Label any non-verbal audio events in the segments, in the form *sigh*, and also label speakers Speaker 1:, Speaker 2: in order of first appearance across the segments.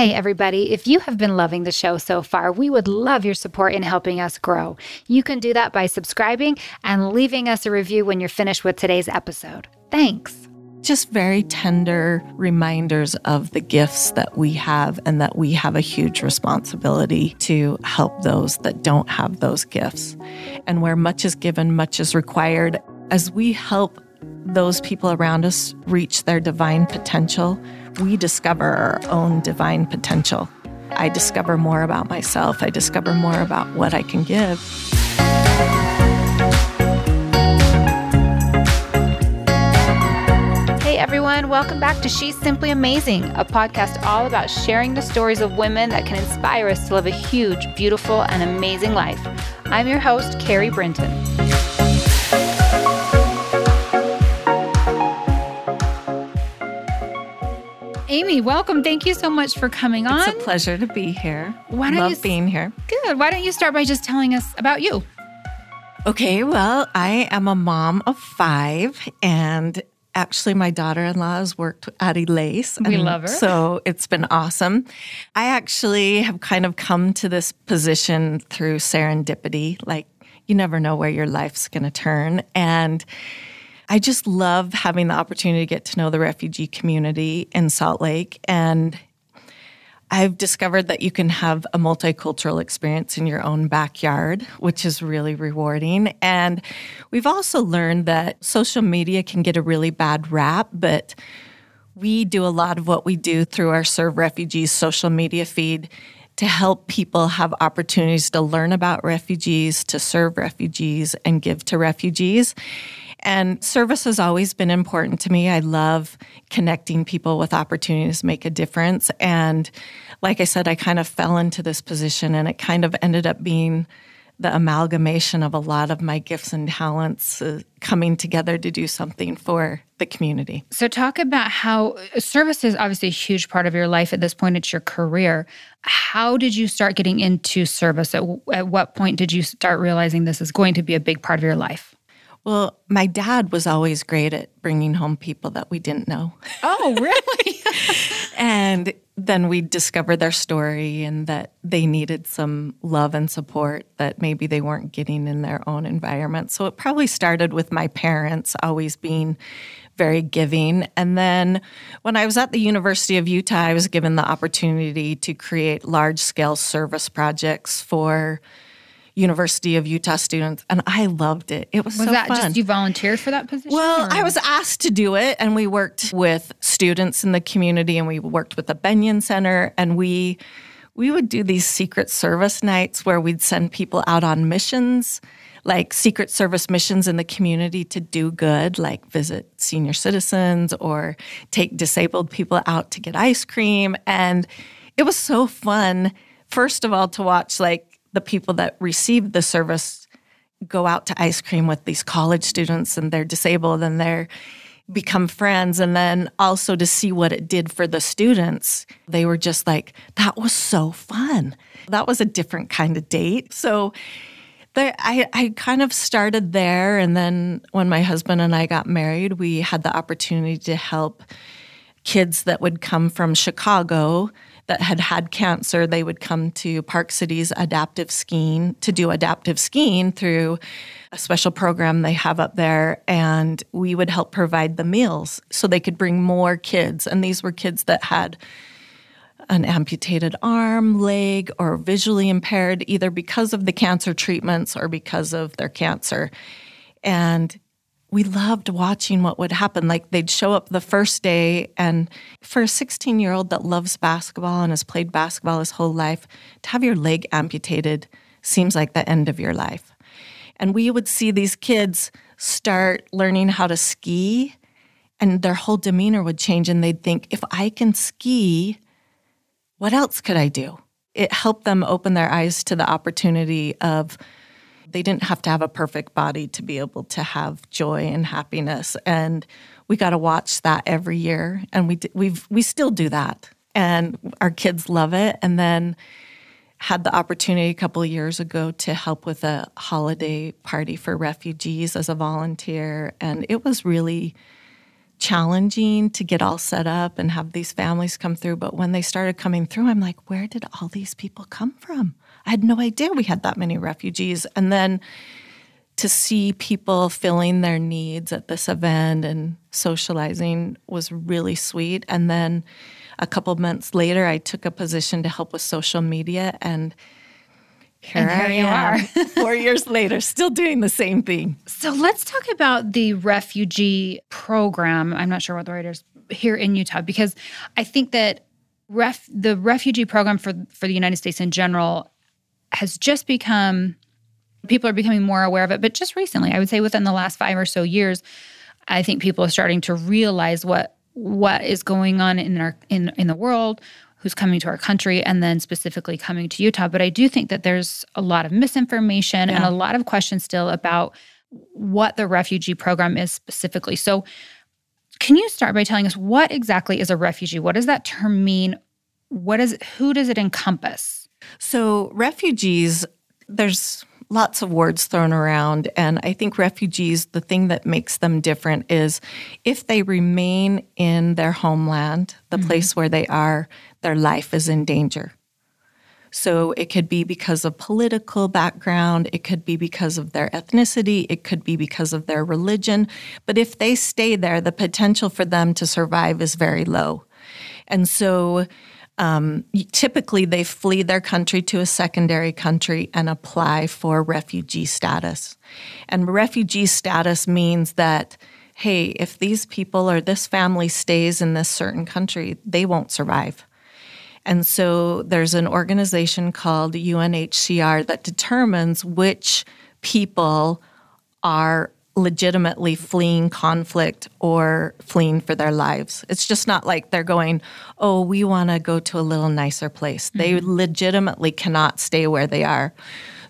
Speaker 1: Hey, everybody, if you have been loving the show so far, we would love your support in helping us grow. You can do that by subscribing and leaving us a review when you're finished with today's episode. Thanks.
Speaker 2: Just very tender reminders of the gifts that we have and that we have a huge responsibility to help those that don't have those gifts. And where much is given, much is required. As we help those people around us reach their divine potential, we discover our own divine potential. I discover more about myself, I discover more about what I can give.
Speaker 1: Hey everyone, welcome back to She's Simply Amazing, a podcast all about sharing the stories of women that can inspire us to live a huge, beautiful, and amazing life. I'm your host, Carrie Brinton. Amy, welcome. Thank you so much for coming on.
Speaker 2: It's a pleasure to be here.
Speaker 1: Why don't
Speaker 2: Love
Speaker 1: you,
Speaker 2: being here.
Speaker 1: Good. Why don't you start by just telling us about you?
Speaker 2: Okay, well, I am a mom of five, and actually, my daughter in law has worked at Elase.
Speaker 1: We love her.
Speaker 2: So it's been awesome. I actually have kind of come to this position through serendipity. Like, you never know where your life's going to turn. And I just love having the opportunity to get to know the refugee community in Salt Lake. And I've discovered that you can have a multicultural experience in your own backyard, which is really rewarding. And we've also learned that social media can get a really bad rap, but we do a lot of what we do through our Serve Refugees social media feed to help people have opportunities to learn about refugees, to serve refugees, and give to refugees. And service has always been important to me. I love connecting people with opportunities to make a difference. And like I said, I kind of fell into this position and it kind of ended up being the amalgamation of a lot of my gifts and talents uh, coming together to do something for the community.
Speaker 1: So, talk about how service is obviously a huge part of your life at this point. It's your career. How did you start getting into service? At, at what point did you start realizing this is going to be a big part of your life?
Speaker 2: Well, my dad was always great at bringing home people that we didn't know.
Speaker 1: Oh, really? *laughs*
Speaker 2: and then we discovered their story and that they needed some love and support that maybe they weren't getting in their own environment. So it probably started with my parents always being very giving. And then when I was at the University of Utah, I was given the opportunity to create large scale service projects for University of Utah students, and I loved it. It was,
Speaker 1: was
Speaker 2: so
Speaker 1: that
Speaker 2: fun.
Speaker 1: just you volunteered for that position?
Speaker 2: Well,
Speaker 1: or-
Speaker 2: I was asked to do it, and we worked with students in the community, and we worked with the Bennion Center, and we we would do these secret service nights where we'd send people out on missions, like secret service missions in the community to do good, like visit senior citizens or take disabled people out to get ice cream, and it was so fun. First of all, to watch like the people that received the service go out to ice cream with these college students and they're disabled and they're become friends. And then also to see what it did for the students they were just like that was so fun. That was a different kind of date. So there, I, I kind of started there. And then when my husband and i got married we had the opportunity to help kids that would come from chicago that had had cancer, they would come to Park City's adaptive skiing to do adaptive skiing through a special program they have up there. And we would help provide the meals so they could bring more kids. And these were kids that had an amputated arm, leg, or visually impaired, either because of the cancer treatments or because of their cancer. And we loved watching what would happen. Like they'd show up the first day, and for a 16 year old that loves basketball and has played basketball his whole life, to have your leg amputated seems like the end of your life. And we would see these kids start learning how to ski, and their whole demeanor would change, and they'd think, if I can ski, what else could I do? It helped them open their eyes to the opportunity of they didn't have to have a perfect body to be able to have joy and happiness. And we got to watch that every year. And we we've we still do that. And our kids love it. And then had the opportunity a couple of years ago to help with a holiday party for refugees as a volunteer. And it was really challenging to get all set up and have these families come through. But when they started coming through, I'm like, where did all these people come from? I had no idea we had that many refugees. And then to see people filling their needs at this event and socializing was really sweet. And then a couple months later, I took a position to help with social media and here,
Speaker 1: and here
Speaker 2: I
Speaker 1: you
Speaker 2: am,
Speaker 1: are. *laughs*
Speaker 2: four years later, still doing the same thing.
Speaker 1: So let's talk about the refugee program. I'm not sure what the right is here in Utah because I think that ref, the refugee program for for the United States in general has just become people are becoming more aware of it. But just recently, I would say within the last five or so years, I think people are starting to realize what what is going on in our in in the world who's coming to our country and then specifically coming to Utah. But I do think that there's a lot of misinformation yeah. and a lot of questions still about what the refugee program is specifically. So, can you start by telling us what exactly is a refugee? What does that term mean? What is who does it encompass?
Speaker 2: So, refugees there's lots of words thrown around. And I think refugees, the thing that makes them different is if they remain in their homeland, the mm-hmm. place where they are, their life is in danger. So it could be because of political background, it could be because of their ethnicity, it could be because of their religion. But if they stay there, the potential for them to survive is very low. And so um, typically they flee their country to a secondary country and apply for refugee status. And refugee status means that, hey, if these people or this family stays in this certain country, they won't survive. And so there's an organization called UNHCR that determines which people are legitimately fleeing conflict or fleeing for their lives. It's just not like they're going, oh, we want to go to a little nicer place. Mm-hmm. They legitimately cannot stay where they are.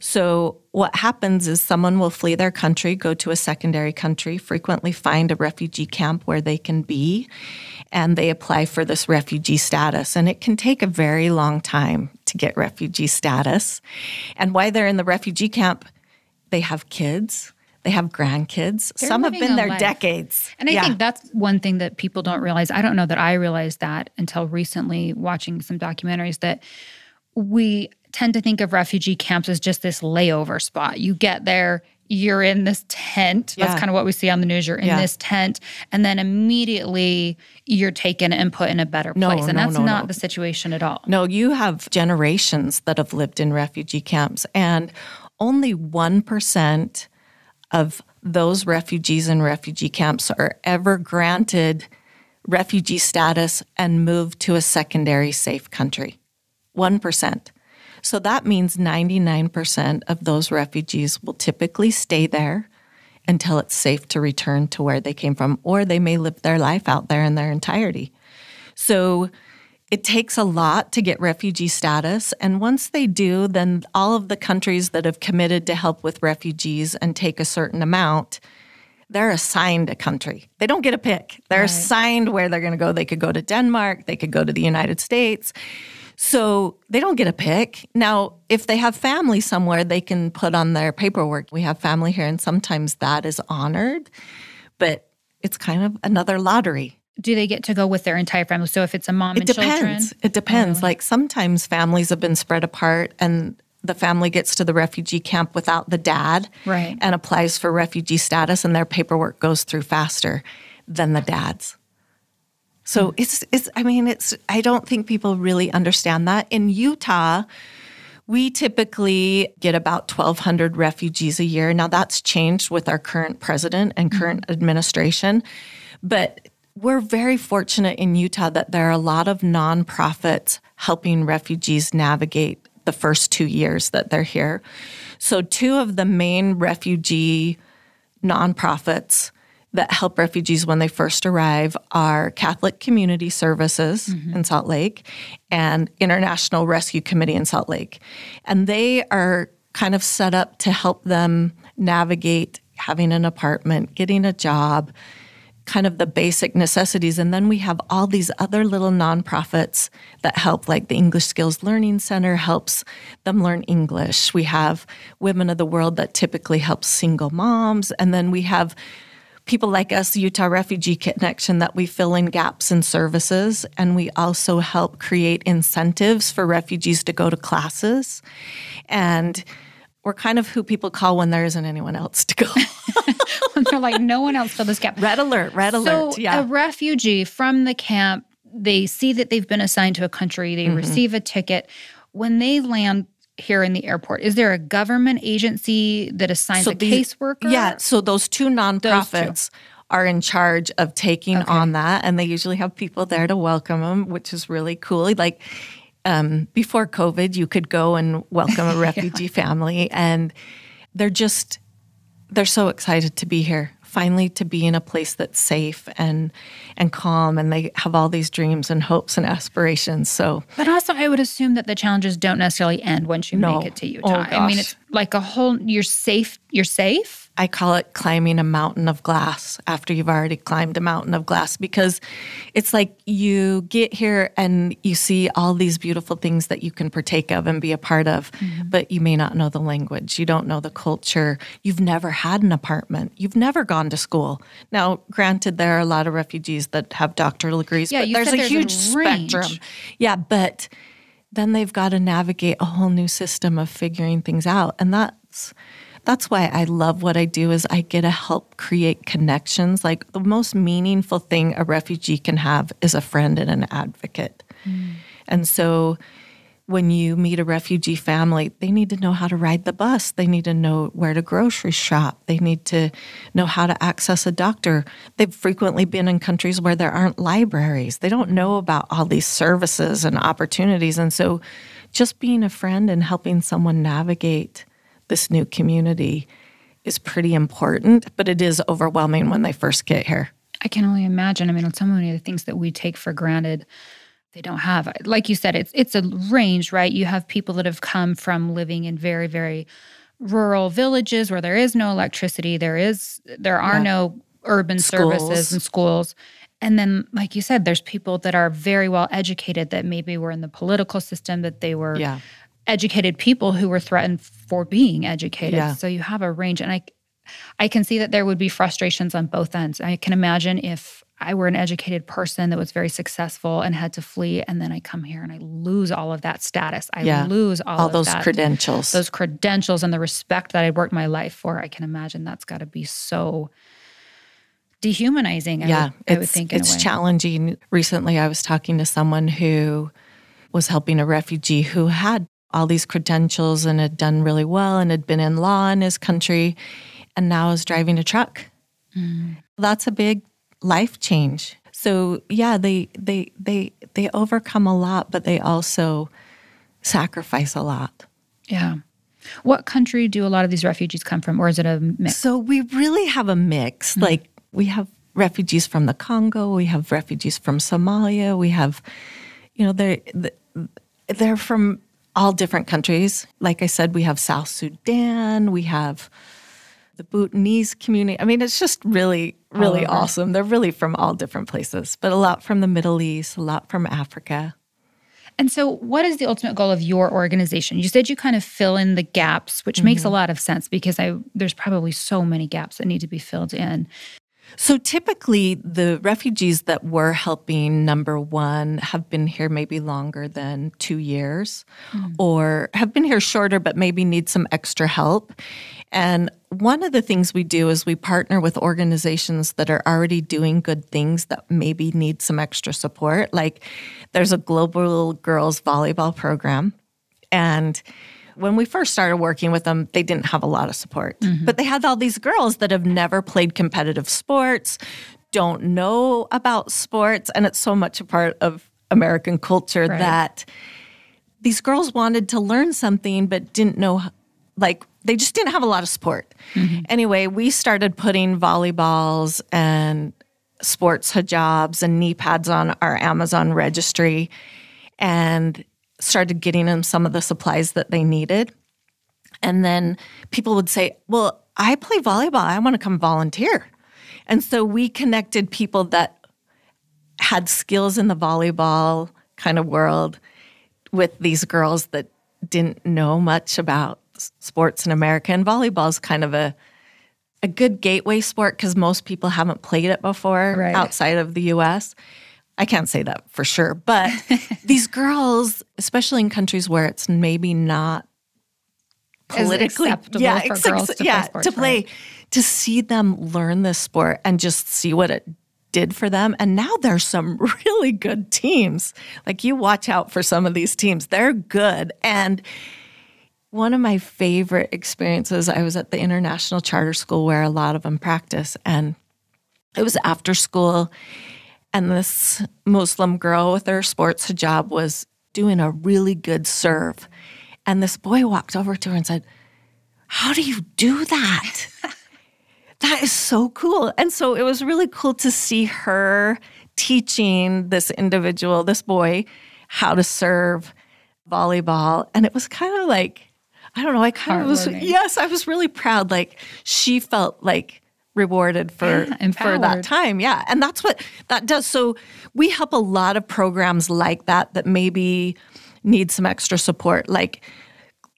Speaker 2: So, what happens is someone will flee their country, go to a secondary country, frequently find a refugee camp where they can be, and they apply for this refugee status. And it can take a very long time to get refugee status. And while they're in the refugee camp, they have kids they have grandkids. They're Some have been there life. decades.
Speaker 1: And I yeah. think that's one thing that people don't realize. I don't know that I realized that until recently watching some documentaries that we tend to think of refugee camps as just this layover spot. You get there, you're in this tent. Yeah. That's kind of what we see on the news. You're in yeah. this tent, and then immediately you're taken and put in a better no, place. And no, that's no, not the situation at all.
Speaker 2: No, you have generations that have lived in refugee camps, and only 1% of those refugees in refugee camps are ever granted refugee status and moved to a secondary safe country. 1%. So that means 99% of those refugees will typically stay there until it's safe to return to where they came from, or they may live their life out there in their entirety. So it takes a lot to get refugee status. And once they do, then all of the countries that have committed to help with refugees and take a certain amount, they're assigned a country. They don't get a pick. They're right. assigned where they're going to go. They could go to Denmark, they could go to the United States. So they don't get a pick. Now, if they have family somewhere, they can put on their paperwork. We have family here, and sometimes that is honored, but it's kind of another lottery
Speaker 1: do they get to go with their entire family? So if it's a mom
Speaker 2: it
Speaker 1: and
Speaker 2: depends.
Speaker 1: children,
Speaker 2: it depends. Oh. Like sometimes families have been spread apart, and the family gets to the refugee camp without the dad,
Speaker 1: right.
Speaker 2: and applies for refugee status, and their paperwork goes through faster than the dad's. So mm. it's it's. I mean, it's. I don't think people really understand that in Utah. We typically get about 1,200 refugees a year. Now, that's changed with our current president and current mm-hmm. administration. But we're very fortunate in Utah that there are a lot of nonprofits helping refugees navigate the first two years that they're here. So, two of the main refugee nonprofits that help refugees when they first arrive are Catholic Community Services mm-hmm. in Salt Lake and International Rescue Committee in Salt Lake. And they are kind of set up to help them navigate having an apartment, getting a job, kind of the basic necessities. And then we have all these other little nonprofits that help, like the English Skills Learning Center helps them learn English. We have Women of the World that typically helps single moms. And then we have people like us, Utah Refugee Connection, that we fill in gaps in services and we also help create incentives for refugees to go to classes. And we're kind of who people call when there isn't anyone else to go. *laughs*
Speaker 1: when they're like, no one else filled this gap.
Speaker 2: Red alert, red alert.
Speaker 1: So
Speaker 2: yeah.
Speaker 1: a refugee from the camp, they see that they've been assigned to a country, they
Speaker 2: Mm-hmm.
Speaker 1: receive a ticket. When they land here in the airport, is there a government agency that assigns
Speaker 2: So
Speaker 1: a
Speaker 2: these-
Speaker 1: caseworker?
Speaker 2: Yeah, so those two nonprofits are in charge of taking on that, and they usually have people there to welcome them, which is really cool. Like um, before COVID, you could go and welcome a *laughs* refugee family, and they're just they're so excited to be here. Finally, to be in a place that's safe and and calm, and they have all these dreams and hopes and aspirations. So
Speaker 1: But also, I would assume that the challenges don't necessarily end once you
Speaker 2: No.
Speaker 1: make it to
Speaker 2: Oh,
Speaker 1: Utah. I mean, it's like a whole. You're safe. You're safe.
Speaker 2: I call it climbing a mountain of glass after you've already climbed a mountain of glass because it's like you get here and you see all these beautiful things that you can partake of and be a part of, mm-hmm. but you may not know the language. You don't know the culture. You've never had an apartment. You've never gone to school. Now, granted, there are a lot of refugees that have doctoral degrees,
Speaker 1: Yeah,
Speaker 2: but there's a
Speaker 1: there's
Speaker 2: huge
Speaker 1: range.
Speaker 2: spectrum. Yeah, but then they've got to navigate a whole new system of figuring things out and that's that's why I love what I do is I get to help create connections. Like the most meaningful thing a refugee can have is a friend and an advocate. Mm. And so when you meet a refugee family, they need to know how to ride the bus. They need to know where to grocery shop. They need to know how to access a doctor. They've frequently been in countries where there aren't libraries. They don't know about all these services and opportunities. And so just being a friend and helping someone navigate this new community is pretty important, but it is overwhelming when they first get here.
Speaker 1: I can only imagine. I mean, so many of the things that we take for granted, they don't have. Like you said, it's it's a range, right? You have people that have come from living in very, very rural villages where there is no electricity, there is there are
Speaker 2: Yeah.
Speaker 1: no urban services and schools. And then, like you said, there's people that are very well educated that maybe were in the political system, that they were
Speaker 2: Yeah.
Speaker 1: educated people who were threatened for being educated.
Speaker 2: Yeah.
Speaker 1: So you have a range, and I, I can see that there would be frustrations on both ends. I can imagine if I were an educated person that was very successful and had to flee, and then I come here and I lose all of that status. I
Speaker 2: Yeah.
Speaker 1: lose all,
Speaker 2: All
Speaker 1: of
Speaker 2: those
Speaker 1: that,
Speaker 2: credentials.
Speaker 1: those credentials, and the respect that I worked my life for. I can imagine that's got to be so dehumanizing. I
Speaker 2: yeah,
Speaker 1: would, I would
Speaker 2: it's,
Speaker 1: think in
Speaker 2: it's
Speaker 1: a way.
Speaker 2: challenging. Recently, I was talking to someone who was helping a refugee who had all these credentials and had done really well and had been in law in his country and now is driving a truck.
Speaker 1: Mm.
Speaker 2: That's a big life change. So yeah, they they they they overcome a lot, but they also sacrifice a lot.
Speaker 1: yeah. What country do a lot of these refugees come from, or is it a mix?
Speaker 2: So we really have a mix. Mm-hmm. Like we have refugees from the Congo, we have refugees from Somalia, we have, you know, they're they're from all different countries. Like I said, we have South Sudan, we have the Bhutanese community. I mean, it's just really, really awesome. They're really from all different places, but a lot from the Middle East, a lot from Africa.
Speaker 1: And so, what is the ultimate goal of your organization? You said you kind of fill in the gaps, which makes a
Speaker 2: Mm-hmm.
Speaker 1: lot of sense because I there's probably so many gaps that need to be filled in.
Speaker 2: So typically, the refugees that we're helping, number one, have been here maybe longer than two years or have been here shorter, but maybe need some extra help. And one of the things we do is we partner with organizations that are already doing good things that maybe need some extra support. Like there's a global girls volleyball program. And when we first started working with them, they didn't have a lot of support. Mm-hmm. But they had all these girls that have never played competitive sports, don't know about sports, and it's so much a part of American culture
Speaker 1: Right.
Speaker 2: that these girls wanted to learn something but didn't know like they just didn't have a lot of support. Mm-hmm. Anyway, we started putting volleyballs and sports hijabs and knee pads on our Amazon registry and started getting them some of the supplies that they needed. And then people would say, Well, I play volleyball. I want to come volunteer. And so we connected people that had skills in the volleyball kind of world with these girls that didn't know much about sports in America. And volleyball is kind of a a good gateway sport because most people haven't played it before
Speaker 1: Right.
Speaker 2: outside of the US. I can't say that for sure, but *laughs* these girls, especially in countries where it's maybe not politically
Speaker 1: acceptable
Speaker 2: yeah,
Speaker 1: for girls to play sports,
Speaker 2: to play
Speaker 1: right.
Speaker 2: to see them learn this sport and just see what it did for them and now there's some *laughs* really good teams like you watch out for some of these teams they're good and one of my favorite experiences i was at the international charter school where a lot of them practice and it was after school and this muslim girl with her sports hijab was doing a really good serve and this boy walked over to her and said how do you do that *laughs* that is so cool. And so it was really cool to see her teaching this individual, this boy, how to serve volleyball. And it was kind of like, I don't know, I kind of was, yes, I was really proud. Like she felt like rewarded for,
Speaker 1: Yeah,
Speaker 2: for that time. Yeah. And that's what that does. So we help a lot of programs like that that maybe need some extra support. Like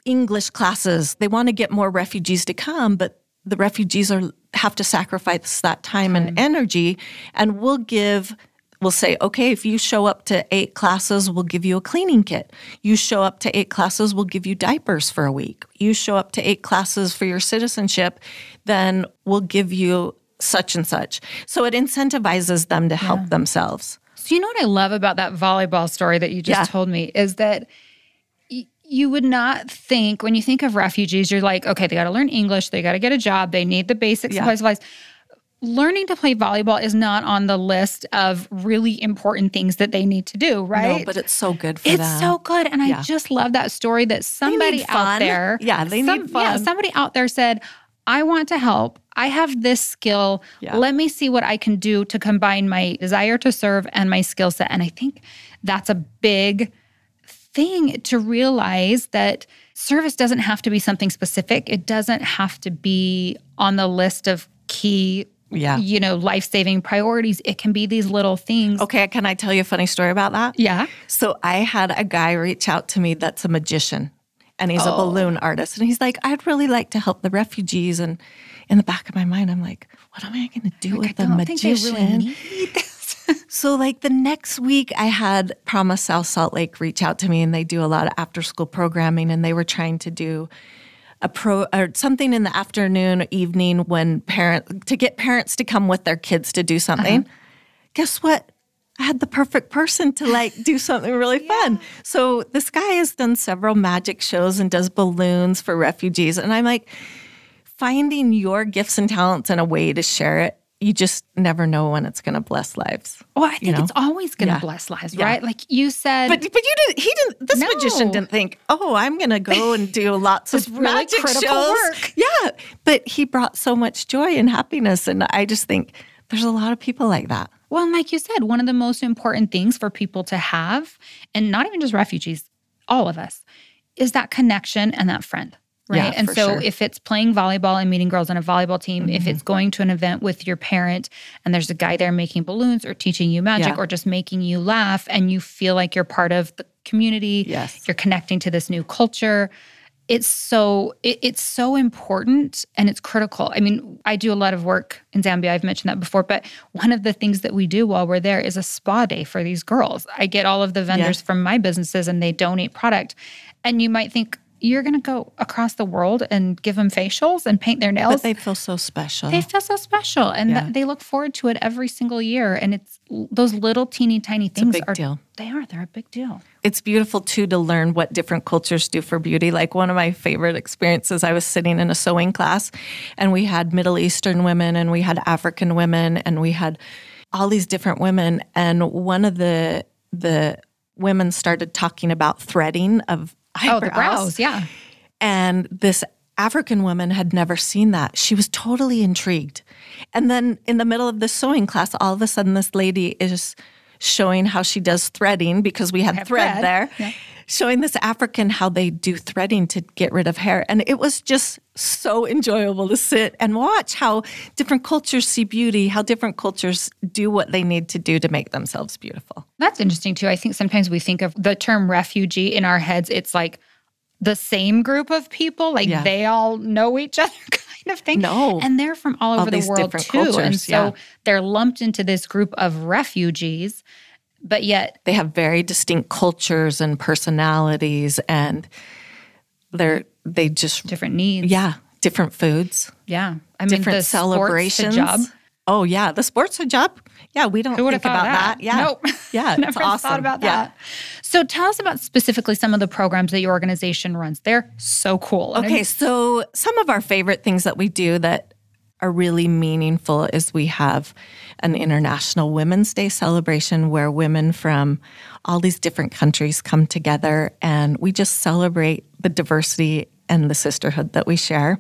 Speaker 2: English classes. They want to get more refugees to come, but the refugees are have to sacrifice that time and energy. And we'll give we'll say, okay, if you show up to eight classes, we'll give you a cleaning kit. You show up to eight classes, we'll give you diapers for a week. You show up to eight classes for your citizenship, then we'll give you such and such. So it incentivizes them to help themselves.
Speaker 1: So you know what I love about that volleyball story that you just
Speaker 2: Yeah.
Speaker 1: told me is that you would not think when you think of refugees, you're like, okay, they got to learn English, they got to get a job, they need the basic
Speaker 2: Yeah.
Speaker 1: supplies. supplies. Learning to play volleyball is not on the list of really important things that they need to do, right?
Speaker 2: No, but it's so good for
Speaker 1: it's
Speaker 2: them.
Speaker 1: It's so good, and I just love that story that somebody out there, *laughs*
Speaker 2: Yeah, they need
Speaker 1: Yeah,
Speaker 2: fun.
Speaker 1: somebody out there said, "I want to help. I have this skill.
Speaker 2: Yeah.
Speaker 1: Let me see what I can do to combine my desire to serve and my skill set." And I think that's a big thing to realize that service doesn't have to be something specific. It doesn't have to be on the list of key,
Speaker 2: Yeah.
Speaker 1: you know, life-saving priorities. It can be these little things.
Speaker 2: Okay, can I tell you a funny story about that?
Speaker 1: Yeah.
Speaker 2: So I had a guy reach out to me that's a magician and he's a oh. balloon artist. And he's like, I'd really like to help the refugees. And in the back of my mind, I'm like, what am I going to do with
Speaker 1: I
Speaker 2: a
Speaker 1: don't think they
Speaker 2: magician?
Speaker 1: really need *laughs* this.
Speaker 2: So, like the next week, I had Promise South Salt Lake reach out to me, and they do a lot of after school programming, and they were trying to do a pro or something in the afternoon, or evening when parent to get parents to come with their kids to do something. Uh-huh. Guess what? I had the perfect person to like do something really *laughs* fun. So this guy has done several magic shows and does balloons for refugees, and I'm like finding your gifts and talents and a way to share it. You just never know when it's going to bless lives.
Speaker 1: Well, I think
Speaker 2: know?
Speaker 1: it's always going to
Speaker 2: Yeah.
Speaker 1: bless lives,
Speaker 2: Yeah.
Speaker 1: right? Like you said,
Speaker 2: But but you didn't. He didn't. This
Speaker 1: No.
Speaker 2: magician didn't think. Oh, I'm going to go *laughs* and do lots of
Speaker 1: really
Speaker 2: magic
Speaker 1: critical
Speaker 2: shows."
Speaker 1: work.
Speaker 2: Yeah, but he brought so much joy and happiness, and I just think there's a lot of people like that.
Speaker 1: well, and like you said, one of the most important things for people to have, and not even just refugees, all of us, is that connection and that friend. Right.
Speaker 2: Yeah,
Speaker 1: and so
Speaker 2: sure. Mm-hmm.
Speaker 1: if it's playing volleyball and meeting girls on a volleyball team, if it's going to an event with your parent and there's a guy there making balloons or teaching you magic
Speaker 2: Yeah.
Speaker 1: or just making you laugh and you feel like you're part of the community,
Speaker 2: Yes.
Speaker 1: you're connecting to this new culture. It's so it, it's so important and it's critical. I mean, I do a lot of work in Zambia. I've mentioned that before, but one of the things that we do while we're there is a spa day for these girls. I get all of the vendors from my businesses and they donate product. And you might think you're going to go across the world and give them facials and paint their nails.
Speaker 2: But they feel so special.
Speaker 1: They feel so special, and
Speaker 2: Yeah.
Speaker 1: th- they look forward to it every single year. And it's those little teeny tiny things
Speaker 2: big
Speaker 1: are
Speaker 2: deal.
Speaker 1: they are they're a big deal.
Speaker 2: it's beautiful too to learn what different cultures do for beauty. Like one of my favorite experiences, I was sitting in a sewing class and we had Middle Eastern women and we had African women and we had all these different women. And one of the the women started talking about threading of
Speaker 1: Oh, the
Speaker 2: eyebrows.
Speaker 1: brows, yeah.
Speaker 2: And this African woman had never seen that. She was totally intrigued. And then in the middle of the sewing class, all of a sudden, this lady is showing how she does threading because we had thread,
Speaker 1: thread.
Speaker 2: there,
Speaker 1: Yeah.
Speaker 2: showing this African how they do threading to get rid of hair. And it was just so enjoyable to sit and watch how different cultures see beauty, how different cultures do what they need to do to make themselves beautiful.
Speaker 1: That's interesting too. I think sometimes we think of the term refugee in our heads. It's like the same group of people, like
Speaker 2: Yeah.
Speaker 1: they all know each other. *laughs* kind of thing.
Speaker 2: No.
Speaker 1: And they're from all over
Speaker 2: All
Speaker 1: the
Speaker 2: these
Speaker 1: world too. and so
Speaker 2: yeah.
Speaker 1: they're lumped into this group of refugees, but yet
Speaker 2: they have very distinct cultures and personalities and they're they just
Speaker 1: different needs.
Speaker 2: yeah, different foods,
Speaker 1: Yeah. I mean,
Speaker 2: different
Speaker 1: the
Speaker 2: celebrations. Oh yeah, the sports hijab. Yeah, we don't
Speaker 1: Who
Speaker 2: think about
Speaker 1: that?
Speaker 2: Yeah.
Speaker 1: Nope. *laughs*
Speaker 2: Yeah, *laughs*
Speaker 1: Never
Speaker 2: awesome.
Speaker 1: thought about
Speaker 2: Yeah.
Speaker 1: that. So tell us about specifically some of the programs that your organization runs. They're so cool.
Speaker 2: Okay, so some of our favorite things that we do that are really meaningful is we have an International Women's Day celebration where women from all these different countries come together and we just celebrate the diversity and the sisterhood that we share.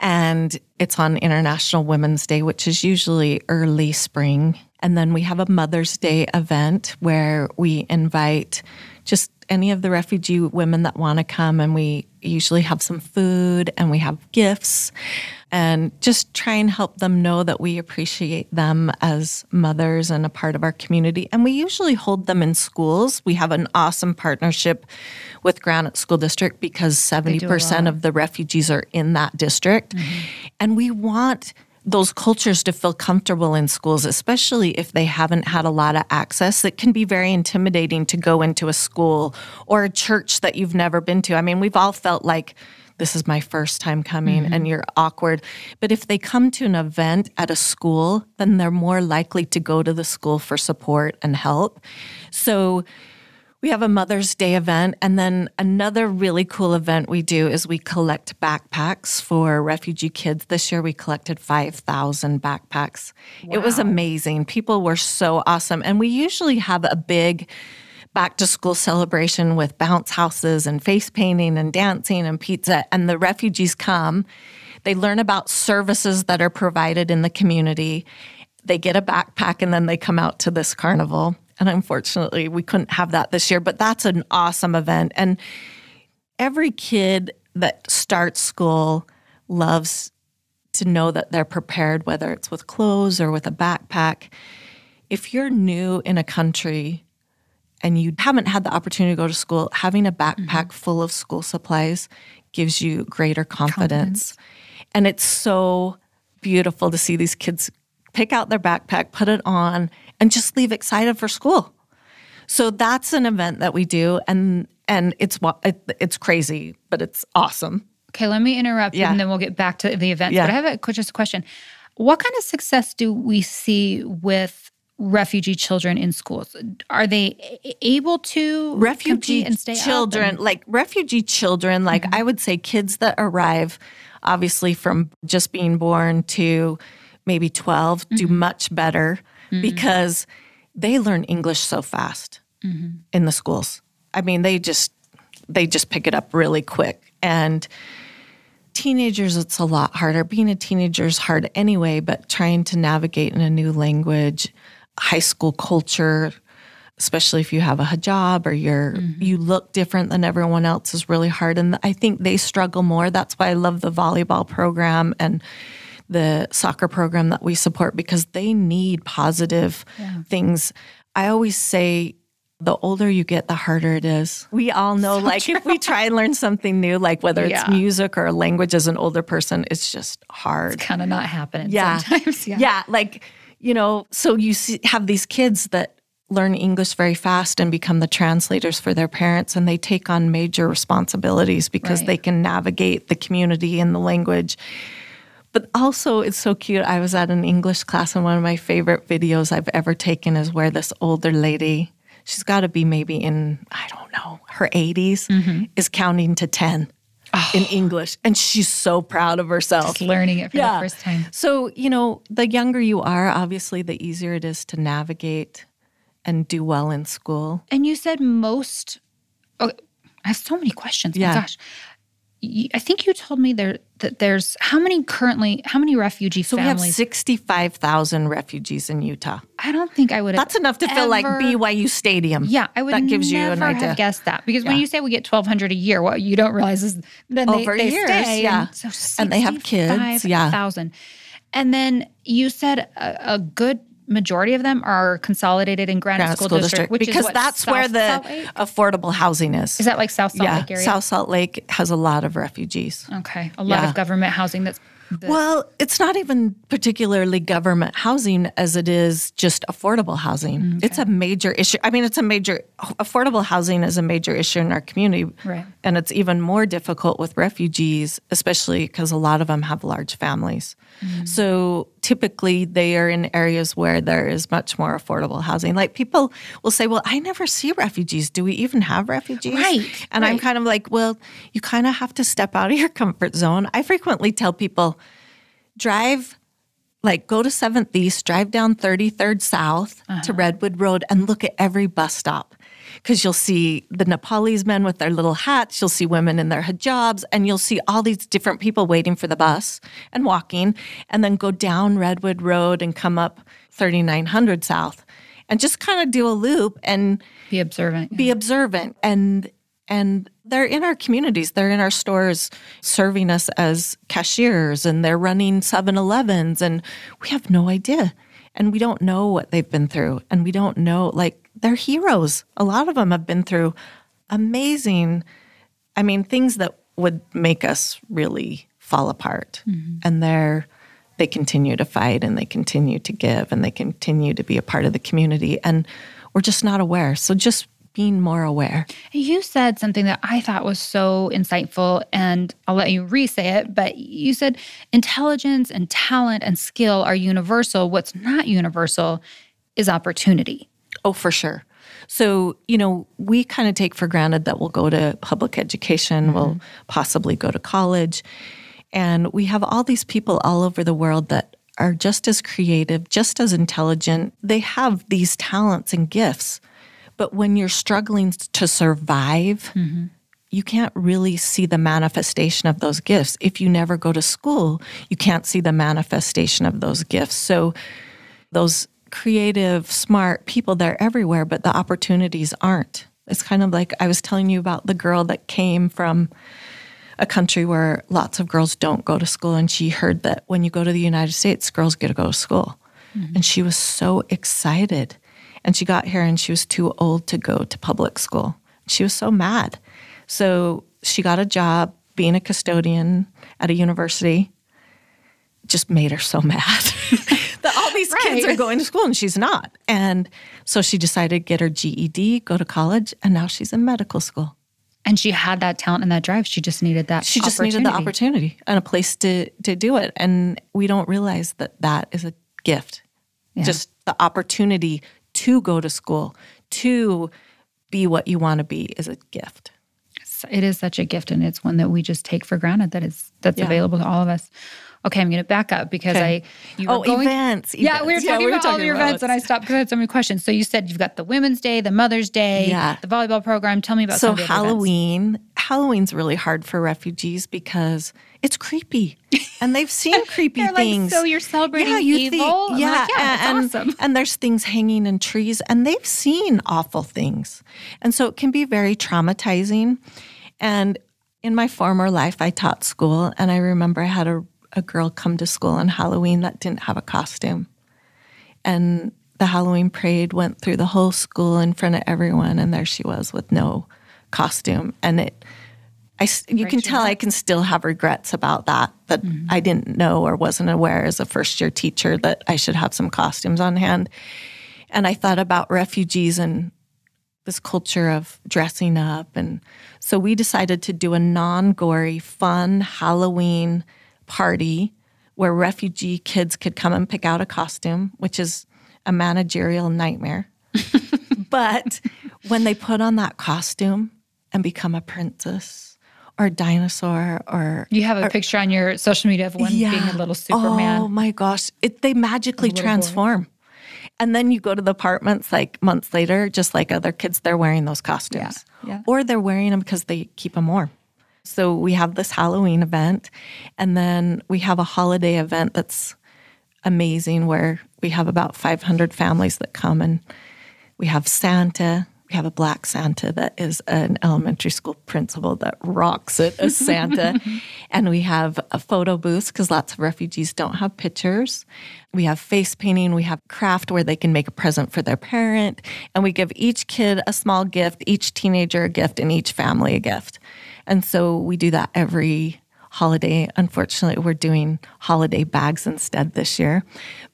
Speaker 2: And it's on International Women's Day, which is usually early spring. And then we have a Mother's Day event where we invite just any of the refugee women that want to come. And we usually have some food and we have gifts and just try and help them know that we appreciate them as mothers and a part of our community. And we usually hold them in schools. We have an awesome partnership with Granite School District because 70% of the refugees are in that district. And we want those cultures to feel comfortable in schools, especially if they haven't had a lot of access. It can be very intimidating to go into a school or a church that you've never been to. I mean, we've all felt like this is my first time coming mm-hmm. and you're awkward. But if they come to an event at a school, then they're more likely to go to the school for support and help. So we have a Mother's Day event. And then another really cool event we do is we collect backpacks for refugee kids. This year we collected 5,000 backpacks. It was amazing. People were so awesome. And we usually have a big back to school celebration with bounce houses and face painting and dancing and pizza. And the refugees come, they learn about services that are provided in the community. They get a backpack and then they come out to this carnival. And unfortunately, we couldn't have that this year, but that's an awesome event. And every kid that starts school loves to know that they're prepared, whether it's with clothes or with a backpack. If you're new in a country and you haven't had the opportunity to go to school, having a backpack mm-hmm. full of school supplies gives you greater confidence. And it's so beautiful to see these kids pick out their backpack, put it on, and just leave excited for school. So that's an event that we do, and and it's it's crazy, but it's awesome.
Speaker 1: Okay, let me interrupt
Speaker 2: Yeah.
Speaker 1: and then we'll get back to the events.
Speaker 2: Yeah.
Speaker 1: But I have a, quick- just a question. What kind of success do we see with refugee children in schools? Are they able to
Speaker 2: refugee
Speaker 1: and stay
Speaker 2: children,
Speaker 1: and- Mm-hmm.
Speaker 2: like refugee children, like I would say kids that arrive, obviously from just being born to maybe 12, do
Speaker 1: Mm-hmm.
Speaker 2: much better because they learn English so fast
Speaker 1: Mm-hmm.
Speaker 2: in the schools. I mean, they just they just pick it up really quick. And teenagers it's a lot harder. Being a teenager is hard anyway but trying to navigate in a new language high school culture especially if you have a hijab or you're you look different than everyone else is really hard. And i think they struggle more. That's why i love the volleyball program and the soccer program that we support because they need positive things i always say the older you get, the harder it is. We all know, like, if we try and learn something new, like whether it's music or language as an older person, it's just hard.
Speaker 1: It's kind of not happening
Speaker 2: Yeah.
Speaker 1: sometimes. *laughs* Yeah.
Speaker 2: Yeah, like you know, so you see, have these kids that learn English very fast and become the translators for their parents, and they take on major responsibilities because
Speaker 1: Right.
Speaker 2: they can navigate the community and the language. But also, it's so cute. I was at an English class, and one of my favorite videos I've ever taken is where this older lady, she's got to be maybe in, I don't know, her 80s,
Speaker 1: Mm-hmm.
Speaker 2: is counting to 10 in English. And she's so proud of herself.
Speaker 1: Oh. Just learning it for the first time.
Speaker 2: So, you know, the younger you are, obviously, the easier it is to navigate and do well in school.
Speaker 1: And you said most. Oh, I have so many questions.
Speaker 2: Yeah.
Speaker 1: My gosh. I think you told me there that there's how many currently how many refugee
Speaker 2: So we have 65,000 refugees in Utah.
Speaker 1: I don't think I would. have
Speaker 2: That's enough to fill like BYU Stadium.
Speaker 1: Yeah, I would
Speaker 2: That gives you an idea.
Speaker 1: have guessed that because when
Speaker 2: Yeah.
Speaker 1: you say we get twelve hundred a year, what you don't realize is then they,
Speaker 2: Over
Speaker 1: they
Speaker 2: years,
Speaker 1: stay,
Speaker 2: yeah.
Speaker 1: and, so
Speaker 2: And they have kids, yeah.
Speaker 1: thousand. And then you said a, a good majority of them are consolidated in Granite,
Speaker 2: Granite
Speaker 1: School,
Speaker 2: School
Speaker 1: District,
Speaker 2: District,
Speaker 1: which
Speaker 2: because
Speaker 1: is what,
Speaker 2: that's where the affordable housing is.
Speaker 1: is that like South Salt
Speaker 2: yeah,
Speaker 1: Lake area?
Speaker 2: South Salt Lake has a lot of refugees.
Speaker 1: Okay, a lot
Speaker 2: Yeah.
Speaker 1: of government housing that's The-
Speaker 2: Well, it's not even particularly government housing as it is just affordable housing.
Speaker 1: Mm,
Speaker 2: It's a major issue. I mean, it's a major, affordable housing is a major issue in our community.
Speaker 1: Right.
Speaker 2: And it's even more difficult with refugees, especially because a lot of them have large families.
Speaker 1: Mm.
Speaker 2: So typically they are in areas where there is much more affordable housing. Like people will say, well, I never see refugees. Do we even have refugees?
Speaker 1: Right,
Speaker 2: And I'm kind of like, well, you kind of have to step out of your comfort zone. I frequently tell people, drive like go to 7th East, drive down 33rd South to uh-huh. Redwood Road and look at every bus stop. Because you'll see the Nepalese men with their little hats, you'll see women in their hijabs, and you'll see all these different people waiting for the bus and walking, and then go down Redwood Road and come up 3900 South and just kind of do a loop and
Speaker 1: be observant.
Speaker 2: be observant. And and they're in our communities. They're in our stores serving us as cashiers and they're running 7-elevens and we have no idea. And we don't know what they've been through and we don't know like they're heroes. A lot of them have been through amazing i mean things that would make us really fall apart. Mm-hmm. And they're they continue to fight and they continue to give and they continue to be a part of the community. And we're just not aware. So just being more aware.
Speaker 1: You said something that I thought was so insightful, and I'll let you re say it, but you said intelligence and talent and skill are universal. What's not universal is opportunity.
Speaker 2: Oh, for sure. So, you know, we kind of take for granted that we'll go to public education, mm-hmm. we'll possibly go to college. And we have all these people all over the world that are just as creative, just as intelligent. They have these talents and gifts. But when you're struggling to survive, mm-hmm. you can't really see the manifestation of those gifts. If you never go to school, you can't see the manifestation of those gifts. So, those creative, smart people, they're everywhere, but the opportunities aren't. It's kind of like I was telling you about the girl that came from a country where lots of girls don't go to school. And she heard that when you go to the United States, girls get to go to school. Mm-hmm. And she was so excited. And she got here and she was too old to go to public school. She was so mad. So she got a job being a custodian at a university. Just made her so *laughs* mad all these kids are going to school and she's not. And so she decided to get her GED, go to college, and now she's in medical school.
Speaker 1: And she had that talent and that drive. She just needed that.
Speaker 2: She just needed the opportunity and a place to to do it. And we don't realize that that is a gift.
Speaker 1: Yeah.
Speaker 2: Just the opportunity to go to school, to be what you want to be is a gift.
Speaker 1: It is such a gift, and it's one that we just take for granted that it's that's
Speaker 2: Yeah.
Speaker 1: available to all of us. Okay, I'm going to back up because
Speaker 2: Okay.
Speaker 1: I you oh, were
Speaker 2: Oh,
Speaker 1: going,
Speaker 2: events,
Speaker 1: Yeah, we were talking
Speaker 2: Yeah, we were
Speaker 1: about all your events, and I stopped because I had so many questions. So you said you've got the Women's Day, the Mother's Day,
Speaker 2: Yeah.
Speaker 1: the volleyball program. Tell me about some
Speaker 2: So
Speaker 1: of the other events.
Speaker 2: Halloween, Halloween's really hard for refugees because it's creepy, and they've seen *laughs* creepy
Speaker 1: They're like,
Speaker 2: things.
Speaker 1: so you're celebrating
Speaker 2: you think-
Speaker 1: evil? I'm
Speaker 2: yeah,
Speaker 1: like, yeah,
Speaker 2: and,
Speaker 1: awesome.
Speaker 2: and there's things hanging in trees, and they've seen awful things, and so it can be very traumatizing. And in my former life, I taught school, and I remember I had a, a girl come to school on Halloween that didn't have a costume, and the Halloween parade went through the whole school in front of everyone, and there she was with no costume, and it, I, you can tell I can still have regrets about that, that mm-hmm. I didn't know or wasn't aware as a first year teacher that I should have some costumes on hand. And I thought about refugees and this culture of dressing up. And so we decided to do a non gory, fun Halloween party where refugee kids could come and pick out a costume, which is a managerial nightmare. *laughs* but when they put on that costume and become a princess or a dinosaur or
Speaker 1: You have a picture on your social media of one being a little Superman.
Speaker 2: Oh my gosh, it, they magically transform. And then you go to the apartments like months later, just like other kids, they're wearing those costumes.
Speaker 1: Yeah, yeah.
Speaker 2: Or they're wearing them because they keep them warm. So we have this Halloween event, and then we have a holiday event that's amazing where we have about 500 families that come and we have Santa. We have a black Santa that is an elementary school principal that rocks it as Santa. *laughs* and we have a photo booth because lots of refugees don't have pictures. We have face painting. We have craft where they can make a present for their parent. And we give each kid a small gift, each teenager a gift, and each family a gift. And so we do that every holiday. Unfortunately, we're doing holiday bags instead this year,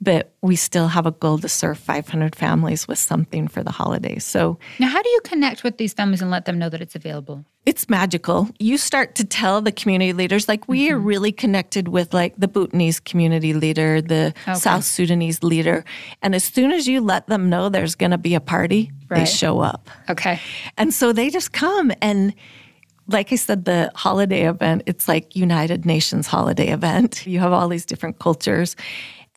Speaker 2: but we still have a goal to serve 500 families with something for the holidays. So
Speaker 1: now, how do you connect with these families and let them know that it's available?
Speaker 2: It's magical. You start to tell the community leaders, like we mm-hmm. are really connected with like the Bhutanese community leader, the okay. South Sudanese leader. And as soon as you let them know there's going to be a party, right. they show up.
Speaker 1: Okay.
Speaker 2: And so they just come and like I said, the holiday event, it's like United Nations holiday event. *laughs* You have all these different cultures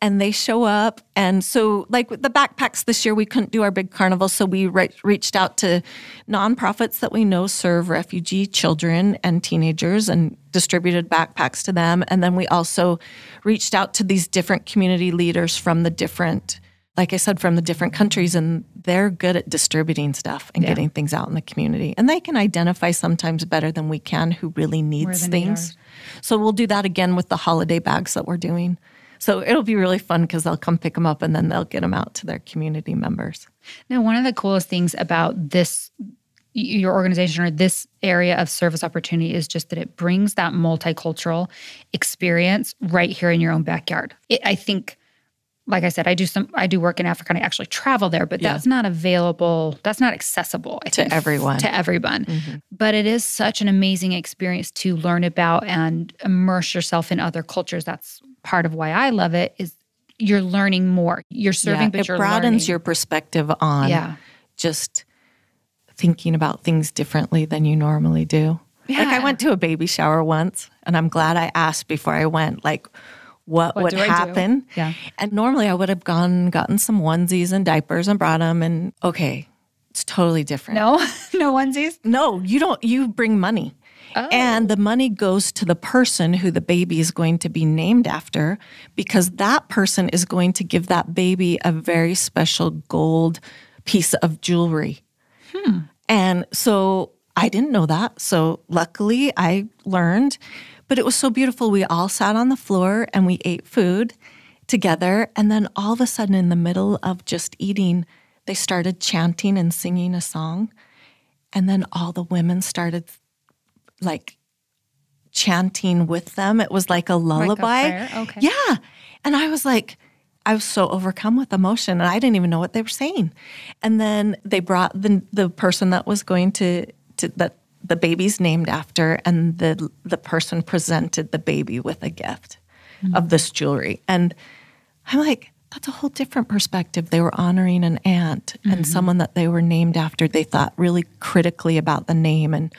Speaker 2: and they show up. And so, like the backpacks this year, we couldn't do our big carnival. So we re- reached out to nonprofits that we know serve refugee children and teenagers and distributed backpacks to them. And then we also reached out to these different community leaders from the different like I said, from the different countries, and they're good at distributing stuff and yeah. getting things out in the community. And they can identify sometimes better than we can who really needs things. so we'll do that again with the holiday bags that we're doing. So it'll be really fun because they'll come pick them up and then they'll get them out to their community members.
Speaker 1: Now, one of the coolest things about this your organization or this area of service opportunity is just that it brings that multicultural experience right here in your own backyard. It, I think like I said, I do some I do work in Africa and I actually travel there, but yeah. that's not available, that's not accessible
Speaker 2: I to think, everyone.
Speaker 1: To everyone. Mm-hmm. But it is such an amazing experience to learn about and immerse yourself in other cultures. That's part of why I love it is you're learning more. You're serving, yeah, but
Speaker 2: it
Speaker 1: you're
Speaker 2: broadens
Speaker 1: learning.
Speaker 2: your perspective on
Speaker 1: yeah.
Speaker 2: just thinking about things differently than you normally do. Yeah. Like I went to a baby shower once and I'm glad I asked before I went, like, what, what would happen.
Speaker 1: Yeah.
Speaker 2: And normally I would have gone gotten some onesies and diapers and brought them and okay, it's totally different.
Speaker 1: No, *laughs* no onesies?
Speaker 2: No, you don't you bring money. Oh. And the money goes to the person who the baby is going to be named after because that person is going to give that baby a very special gold piece of jewelry. Hmm. And so I didn't know that. So luckily I learned but it was so beautiful. We all sat on the floor and we ate food together. And then all of a sudden, in the middle of just eating, they started chanting and singing a song. And then all the women started like chanting with them. It was like a lullaby.
Speaker 1: Like a okay.
Speaker 2: Yeah. And I was like, I was so overcome with emotion and I didn't even know what they were saying. And then they brought the the person that was going to, to that the baby's named after, and the the person presented the baby with a gift mm-hmm. of this jewelry. And I'm like, that's a whole different perspective. They were honoring an aunt mm-hmm. and someone that they were named after. They thought really critically about the name and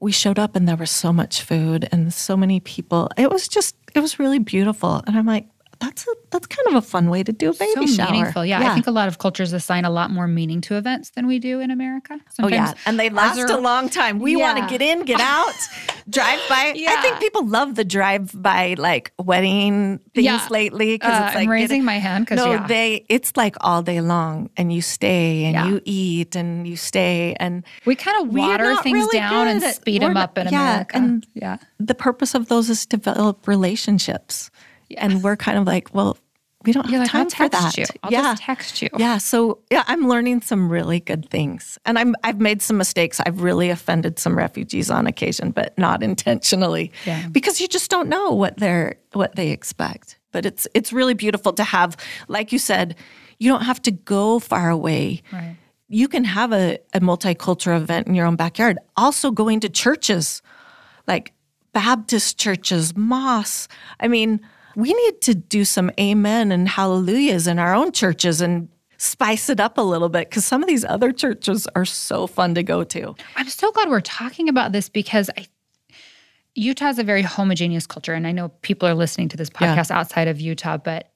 Speaker 2: we showed up and there was so much food and so many people. It was just it was really beautiful. And I'm like, that's a, that's kind of a fun way to do a baby
Speaker 1: so
Speaker 2: shower.
Speaker 1: Meaningful, yeah. yeah. I think a lot of cultures assign a lot more meaning to events than we do in America.
Speaker 2: Sometimes oh yeah, and they last are, a long time. We yeah. want to get in, get out, *laughs* drive by. Yeah. I think people love the drive by like wedding things yeah. lately
Speaker 1: because uh, it's like I'm raising my hand because
Speaker 2: no, they it's like all day long, and you stay and you eat and you stay and
Speaker 1: we kind of water things really down and speed them up in America.
Speaker 2: And yeah, the purpose of those is to develop relationships. And we're kind of like, well, we don't You're have like, time for that.
Speaker 1: You. I'll yeah. just text you.
Speaker 2: Yeah. So yeah, I'm learning some really good things. And I'm I've made some mistakes. I've really offended some refugees on occasion, but not *laughs* intentionally. Yeah. Because you just don't know what they're what they expect. But it's it's really beautiful to have, like you said, you don't have to go far away.
Speaker 1: Right.
Speaker 2: You can have a, a multicultural event in your own backyard. Also going to churches, like Baptist churches, mosques. I mean, we need to do some amen and hallelujahs in our own churches and spice it up a little bit because some of these other churches are so fun to go to.
Speaker 1: I'm so glad we're talking about this because I Utah is a very homogeneous culture. And I know people are listening to this podcast yeah. outside of Utah, but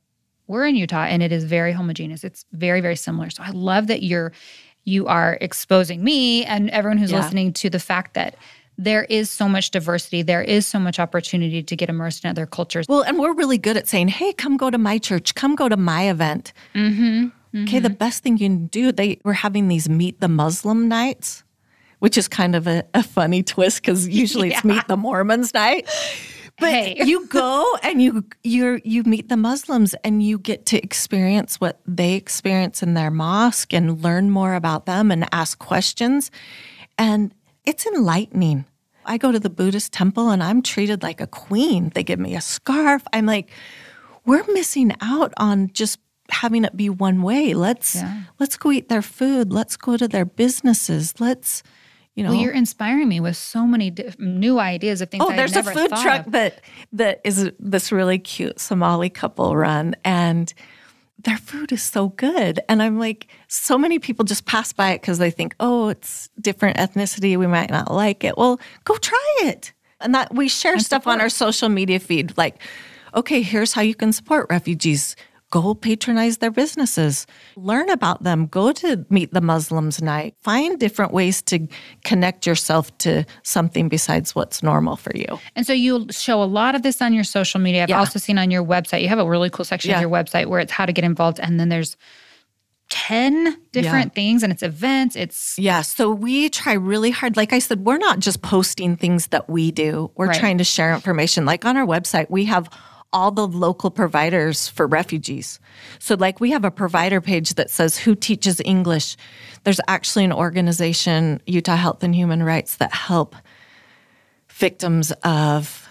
Speaker 1: we're in Utah and it is very homogeneous. It's very, very similar. So I love that you're you are exposing me and everyone who's yeah. listening to the fact that there is so much diversity. There is so much opportunity to get immersed in other cultures.
Speaker 2: Well, and we're really good at saying, hey, come go to my church, come go to my event.
Speaker 1: Mm-hmm. Mm-hmm.
Speaker 2: Okay, the best thing you can do, they were having these meet the Muslim nights, which is kind of a, a funny twist because *laughs* usually yeah. it's meet the Mormons night. But hey. *laughs* you go and you you you meet the Muslims and you get to experience what they experience in their mosque and learn more about them and ask questions. And it's enlightening. I go to the Buddhist temple and I'm treated like a queen. They give me a scarf. I'm like, we're missing out on just having it be one way. Let's
Speaker 1: Yeah.
Speaker 2: let's go eat their food. Let's go to their businesses. Let's, you know.
Speaker 1: Well, you're inspiring me with so many diff- new ideas of things.
Speaker 2: oh,
Speaker 1: I'd
Speaker 2: there's a
Speaker 1: never
Speaker 2: food truck
Speaker 1: of.
Speaker 2: that that is this really cute Somali couple run and their food is so good. And I'm like, so many people just pass by it because they think, oh, it's different ethnicity. We might not like it. Well, go try it. And that we share stuff on our social media feed like, okay, here's how you can support refugees. Go patronize their businesses, learn about them, go to Meet the Muslims night, find different ways to connect yourself to something besides what's normal for you.
Speaker 1: And so you show a lot of this on your social media. I've
Speaker 2: Yeah.
Speaker 1: also seen on your website. You have a really cool section
Speaker 2: Yeah.
Speaker 1: of your website where it's how to get involved, and then there's ten different things, and it's events. It's
Speaker 2: Yeah, so we try really hard. Like I said, we're not just posting things that we do, we're
Speaker 1: Right.
Speaker 2: trying to share information. Like on our website, we have all the local providers for refugees. So, like, we have a provider page that says who teaches English. There's actually an organization, Utah Health and Human Rights, that help victims of,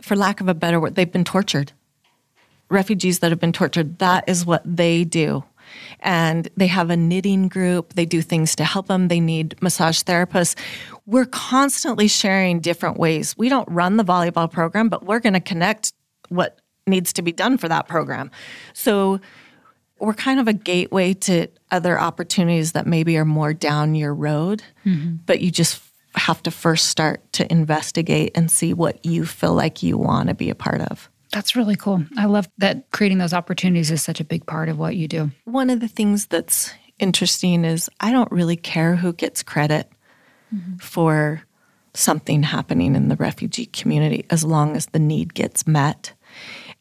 Speaker 2: for lack of a better word, they've been tortured refugees that have been tortured. That is what they do. And they have a knitting group. They do things to help them. They need massage therapists. We're constantly sharing different ways. We don't run the volleyball program, but we're going to connect what needs to be done for that program. So we're kind of a gateway to other opportunities that maybe are more down your road, mm-hmm. but you just have to first start to investigate and see what you feel like you want to be a part of.
Speaker 1: that's really cool. I love that creating those opportunities is such a big part of what you do.
Speaker 2: One of the things that's interesting is I don't really care who gets credit mm-hmm. for something happening in the refugee community as long as the need gets met.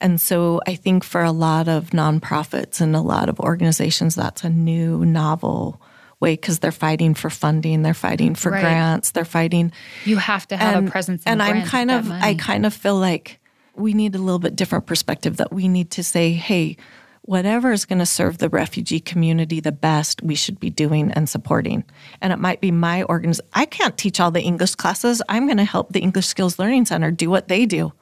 Speaker 2: And so I think for a lot of nonprofits and a lot of organizations, that's a new, novel way because they're fighting for funding, they're fighting for
Speaker 1: Right.
Speaker 2: grants, they're fighting
Speaker 1: You have to have a presence. In
Speaker 2: and I'm kind of,
Speaker 1: that
Speaker 2: I kind of feel like we need a little bit different perspective that we need to say, hey, whatever is going to serve the refugee community the best, we should be doing and supporting. And it might be my organization. I can't teach all the English classes. I'm going to help the English Skills Learning Center do what they do.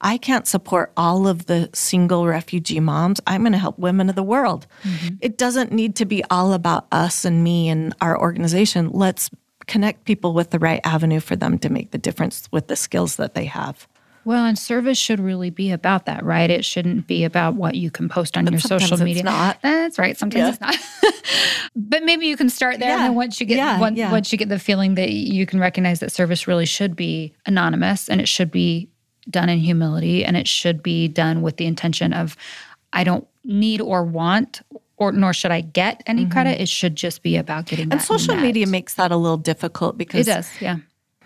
Speaker 2: I can't support all of the single refugee moms. I'm going to help women of the world. Mm-hmm. It doesn't need to be all about us and me and our organization. Let's connect people with the right avenue for them to make the difference with the skills that they have.
Speaker 1: Well, and service should really be about that, right? It shouldn't be about what you can post on your
Speaker 2: sometimes
Speaker 1: social
Speaker 2: it's
Speaker 1: media.
Speaker 2: not.
Speaker 1: That's right. Sometimes
Speaker 2: Yeah.
Speaker 1: it's not. *laughs* but maybe you can start there, and then once you get
Speaker 2: Yeah,
Speaker 1: once,
Speaker 2: yeah.
Speaker 1: once you get the feeling that you can recognize that service really should be anonymous and it should be done in humility and it should be done with the intention of I don't need or want or nor should I get any credit. It should just be about getting
Speaker 2: Mm-hmm. And social
Speaker 1: met.
Speaker 2: media makes that a little difficult because It
Speaker 1: does, yeah. You,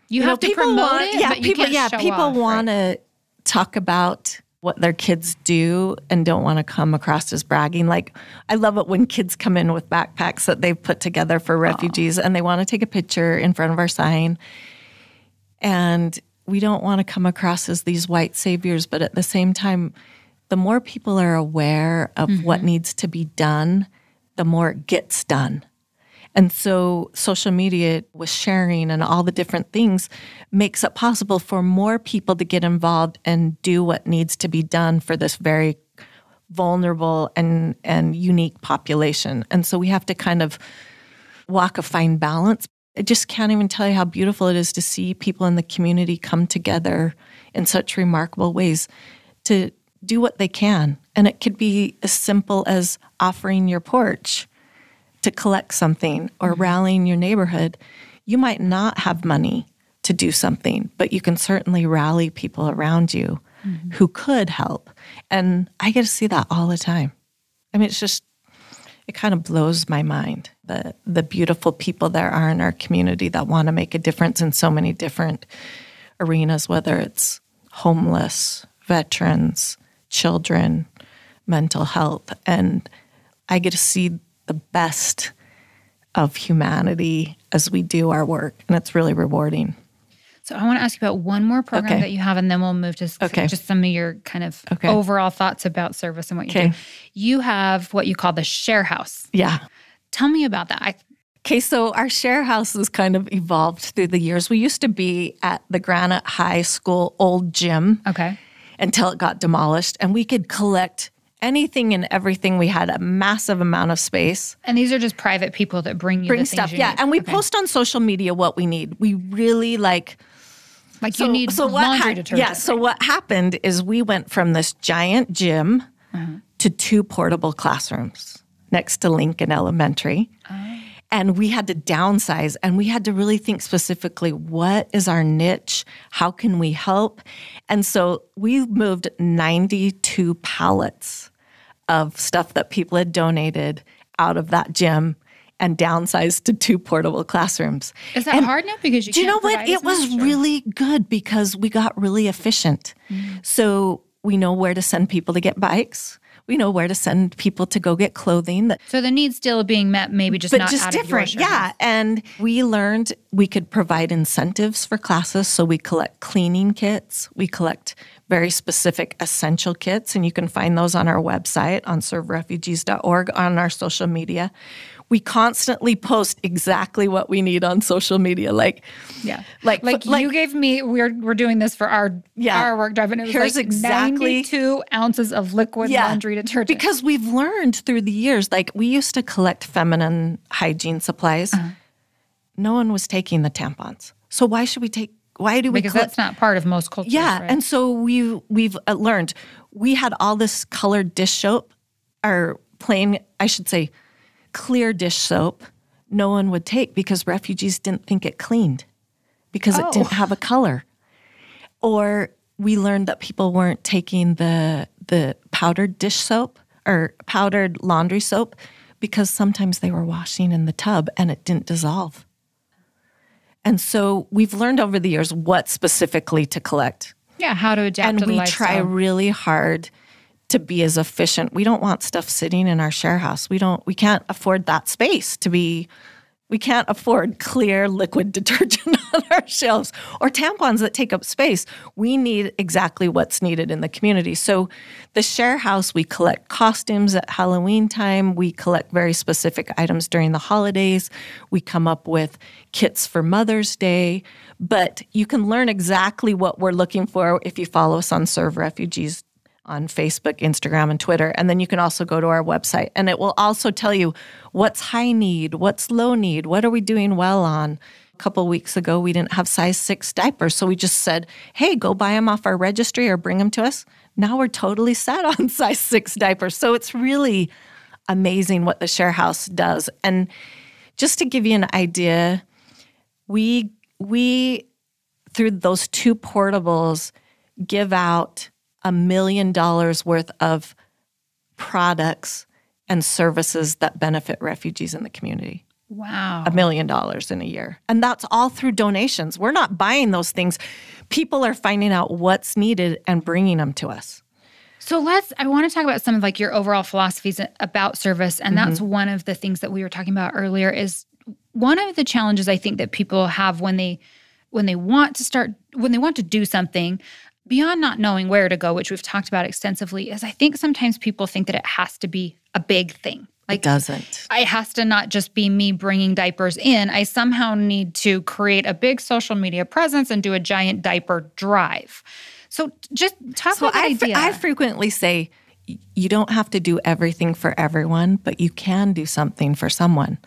Speaker 2: you know,
Speaker 1: have to
Speaker 2: people
Speaker 1: promote
Speaker 2: want,
Speaker 1: it,
Speaker 2: yeah, people, yeah, people
Speaker 1: off, right?
Speaker 2: want to talk about what their kids do and don't want to come across as bragging. Like, I love it when kids come in with backpacks that they've put together for refugees and they want to take a picture in front of our sign. And we don't want to come across as these white saviors, but at the same time, the more people are aware of
Speaker 1: Mm-hmm.
Speaker 2: what needs to be done, the more it gets done. And so social media with sharing and all the different things makes it possible for more people to get involved and do what needs to be done for this very vulnerable and, and unique population. And so we have to kind of walk a fine balance. I just can't even tell you how beautiful it is to see people in the community come together in such remarkable ways to do what they can. And it could be as simple as offering your porch to collect something or mm-hmm. rallying your neighborhood. You might not have money to do something, but you can certainly rally people around you mm-hmm. who could help. And I get to see that all the time. I mean, it's just, it kind of blows my mind the, the beautiful people there are in our community that want to make a difference in so many different arenas, whether it's homeless, veterans, children, mental health. And I get to see the best of humanity as we do our work. And it's really rewarding.
Speaker 1: So I want to ask you about one more program
Speaker 2: Okay.
Speaker 1: that you have, and then we'll move to
Speaker 2: Okay.
Speaker 1: just some of your kind of
Speaker 2: Okay.
Speaker 1: overall thoughts about service and what you do. You have what you call the Share House.
Speaker 2: Yeah.
Speaker 1: Tell me about that. I
Speaker 2: Okay, so our share house has kind of evolved through the years. We used to be at the Granite High School old gym
Speaker 1: Okay.
Speaker 2: until it got demolished, and we could collect anything and everything. We had a massive amount of space.
Speaker 1: And these are just private people that bring you
Speaker 2: Bring stuff, yeah,
Speaker 1: need.
Speaker 2: and we
Speaker 1: Okay.
Speaker 2: post on social media what we need. We really like
Speaker 1: like you need
Speaker 2: what
Speaker 1: laundry
Speaker 2: hap-
Speaker 1: detergent.
Speaker 2: Yeah. So what happened is we went from this giant gym
Speaker 1: Uh-huh.
Speaker 2: to two portable classrooms next to Lincoln Elementary.
Speaker 1: Oh.
Speaker 2: And we had to downsize and we had to really think specifically what is our niche? How can we help? And so we moved 92 pallets of stuff that people had donated out of that gym and downsized to two portable classrooms.
Speaker 1: Is that
Speaker 2: And
Speaker 1: hard now because you
Speaker 2: do you know what? It was really good because we got really efficient.
Speaker 1: Mm.
Speaker 2: So we know where to send people to get bikes. We know where to send people to go get clothing that
Speaker 1: So the needs still being met, maybe just
Speaker 2: but
Speaker 1: not
Speaker 2: just
Speaker 1: out of your
Speaker 2: different. Yeah. And we learned we could provide incentives for classes. So we collect cleaning kits, we collect very specific essential kits, and you can find those on our website on serverefugees.org on our social media. We constantly post exactly what we need on social media. Like,
Speaker 1: Yeah.
Speaker 2: Like-
Speaker 1: like,
Speaker 2: like-
Speaker 1: you gave me we're we're doing this for our
Speaker 2: Yeah.
Speaker 1: our work drive and it was
Speaker 2: Here's
Speaker 1: like
Speaker 2: exactly-
Speaker 1: two ounces of liquid laundry detergent.
Speaker 2: Because we've learned through the years, like we used to collect feminine hygiene supplies.
Speaker 1: Uh-huh.
Speaker 2: No one was taking the tampons. So why should we take? Why do we?
Speaker 1: because
Speaker 2: collect-
Speaker 1: that's not part of most cultures.
Speaker 2: yeah,
Speaker 1: right?
Speaker 2: and so we we've uh, learned. We had all this colored dish soap, or plain, I should say, clear dish soap. No one would take because refugees didn't think it cleaned because
Speaker 1: Oh.
Speaker 2: it didn't oh. have a color. Or we learned that people weren't taking the the powdered dish soap or powdered laundry soap because sometimes they were washing in the tub and it didn't dissolve. And so we've learned over the years what specifically to collect.
Speaker 1: yeah, how to adapt
Speaker 2: And
Speaker 1: to
Speaker 2: we
Speaker 1: lifestyle.
Speaker 2: try really hard to be as efficient. We don't want stuff sitting in our share house. We don't we can't afford that space to be we can't afford clear liquid *laughs* detergent on our shelves or tampons that take up space. We need exactly what's needed in the community. So, the share house, we collect costumes at Halloween time. We collect very specific items during the holidays. We come up with kits for Mother's Day. But you can learn exactly what we're looking for if you follow us on Serve Refugees on Facebook, Instagram, and Twitter. And then you can also go to our website and it will also tell you what's high need, what's low need, what are we doing well on. A couple weeks ago, we didn't have size six diapers. So we just said, hey, go buy them off our registry or bring them to us. Now we're totally set on *laughs* size six diapers. So it's really amazing what the share house does. And just to give you an idea, we we through those two portables give out a million dollars worth of products and services that benefit refugees in the community.
Speaker 1: wow.
Speaker 2: A million dollars in a year. And that's all through donations. We're not buying those things. People are finding out what's needed and bringing them to us.
Speaker 1: So let's I want to talk about some of like your overall philosophies about service and that's mm-hmm. one of the things that we were talking about earlier is one of the challenges I think that people have when they when they want to start when they want to do something beyond not knowing where to go which we've talked about extensively is I think sometimes people think that it has to be a big thing. Like, It
Speaker 2: doesn't.
Speaker 1: it has to not just be me bringing diapers in. I somehow need to create a big social media presence and do a giant diaper drive. So just talk
Speaker 2: So
Speaker 1: about
Speaker 2: I,
Speaker 1: idea.
Speaker 2: I frequently say you don't have to do everything for everyone, but you can do something for someone.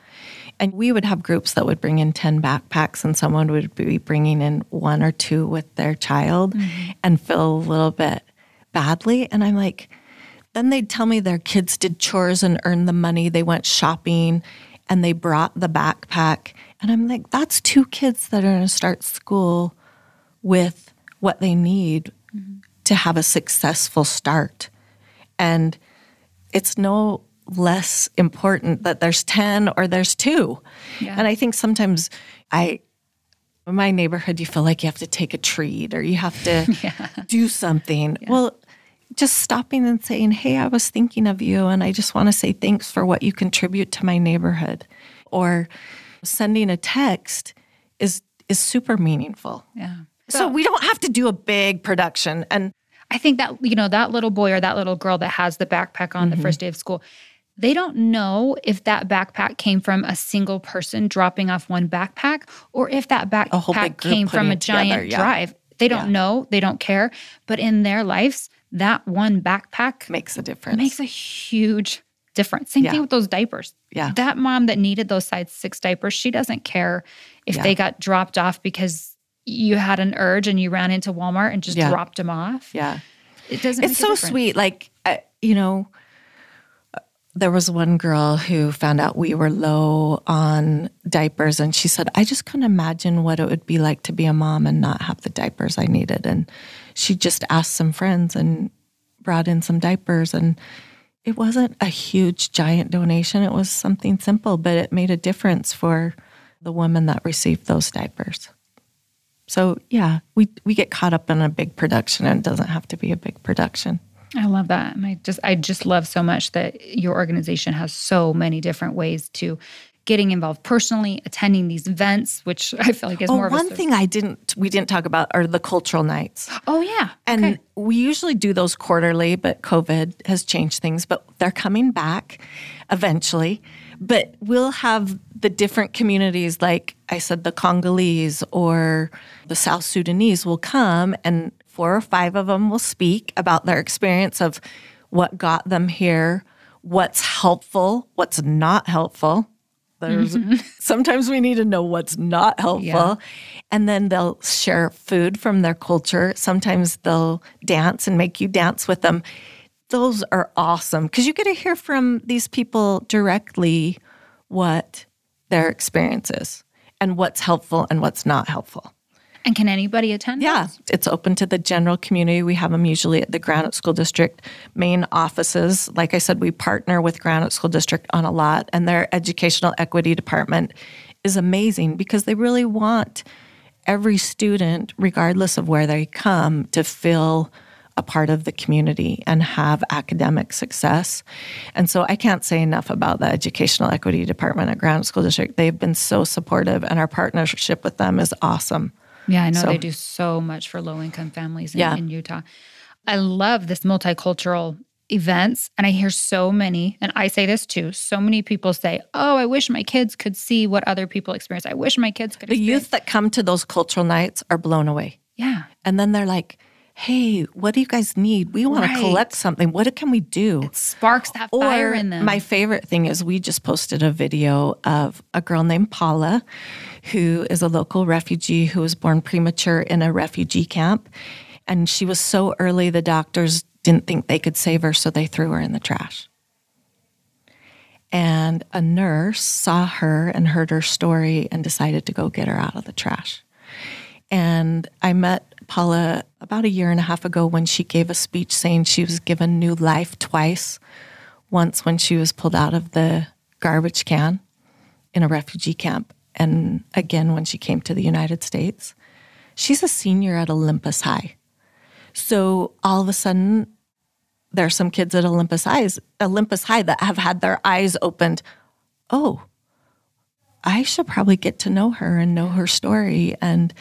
Speaker 2: And we would have groups that would bring in 10 backpacks, and someone would be bringing in one or two with their child mm-hmm. and feel a little bit badly. And I'm like, then they'd tell me their kids did chores and earned the money. They went shopping and they brought the backpack. And I'm like, that's two kids that are going to start school with what they need mm-hmm. to have a successful start. And it's no less important that there's 10 or there's two.
Speaker 1: Yeah.
Speaker 2: And I think sometimes I, in my neighborhood, you feel like you have to take a treat or you have to *laughs* do something. Well, just stopping and saying, Hey, I was thinking of you, and I just want to say thanks for what you contribute to my neighborhood. Or sending a text is is super meaningful.
Speaker 1: yeah.
Speaker 2: So we don't have to do a big production. And
Speaker 1: I think that you know that little boy or that little girl that has the backpack on the
Speaker 2: Mm-hmm.
Speaker 1: first day of school, they don't know if that backpack came from a single person dropping off one backpack or if that backpack came from a giant together, yeah. drive. They don't yeah. know, they don't care. But in their lives, that one backpack
Speaker 2: makes a difference.
Speaker 1: Makes a huge difference. Same yeah. thing with those diapers.
Speaker 2: Yeah.
Speaker 1: That mom that needed those size six diapers, she doesn't care if they got dropped off because you had an urge and you ran into Walmart and just dropped them off.
Speaker 2: Yeah.
Speaker 1: It doesn't.
Speaker 2: It's so sweet. Like, uh, you know, there was one girl who found out we were low on diapers and she said i just couldn't imagine what it would be like to be a mom and not have the diapers i needed. And she just asked some friends and brought in some diapers and it wasn't a huge giant donation. It was something simple but it made a difference for the woman that received those diapers. So yeah we we get caught up in a big production and it doesn't have to be a big production
Speaker 1: I love that. And I just I just love so much that your organization has so many different ways to getting involved personally, attending these events, which I feel like is
Speaker 2: oh,
Speaker 1: more.
Speaker 2: One thing I didn't we didn't talk about are the cultural nights.
Speaker 1: Oh yeah,
Speaker 2: and okay. we usually do those quarterly, but COVID has changed things. But they're coming back eventually. But we'll have the different communities, like I said, the Congolese or the South Sudanese will come and four or five of them will speak about their experience of what got them here, what's helpful, what's not helpful. There's mm-hmm. *laughs* sometimes we need to know what's not helpful. Yeah. And then they'll share food from their culture. Sometimes they'll dance and make you dance with them. Those are awesome because you get to hear from these people directly what their experience is and what's helpful and what's not helpful.
Speaker 1: And can anybody attend?
Speaker 2: Yeah, those? it's open to the general community. We have them usually at the Granite School District main offices. Like I said, we partner with Granite School District on a lot, and their educational equity department is amazing because they really want every student, regardless of where they come, to feel a part of the community and have academic success. And so I can't say enough about the Educational Equity Department at Granite School District. They've been so supportive, and our partnership with them is awesome.
Speaker 1: Yeah, I know so, they do so much for low income families in, yeah. in Utah. I love this multicultural events and I hear so many and I say this too so many people say oh I wish my kids could see what other people experience I wish my kids could
Speaker 2: The experience. youth that come to those cultural nights are blown away.
Speaker 1: Yeah.
Speaker 2: And then they're like hey, what do you guys need? We want right. to collect something. What can we do?
Speaker 1: It sparks that fire in them.
Speaker 2: My favorite thing is we just posted a video of a girl named Paula who is a local refugee who was born premature in a refugee camp. And she was so early, the doctors didn't think they could save her, so they threw her in the trash. And a nurse saw her and heard her story and decided to go get her out of the trash. And I met Paula about a year and a half ago when she gave a speech saying she was given new life twice. Once when she was pulled out of the garbage can in a refugee camp, and again when she came to the United States. She's a senior at Olympus High. So all of a sudden, there are some kids at Olympus High, Olympus High that have had their eyes opened. Oh, I should probably get to know her and know her story. And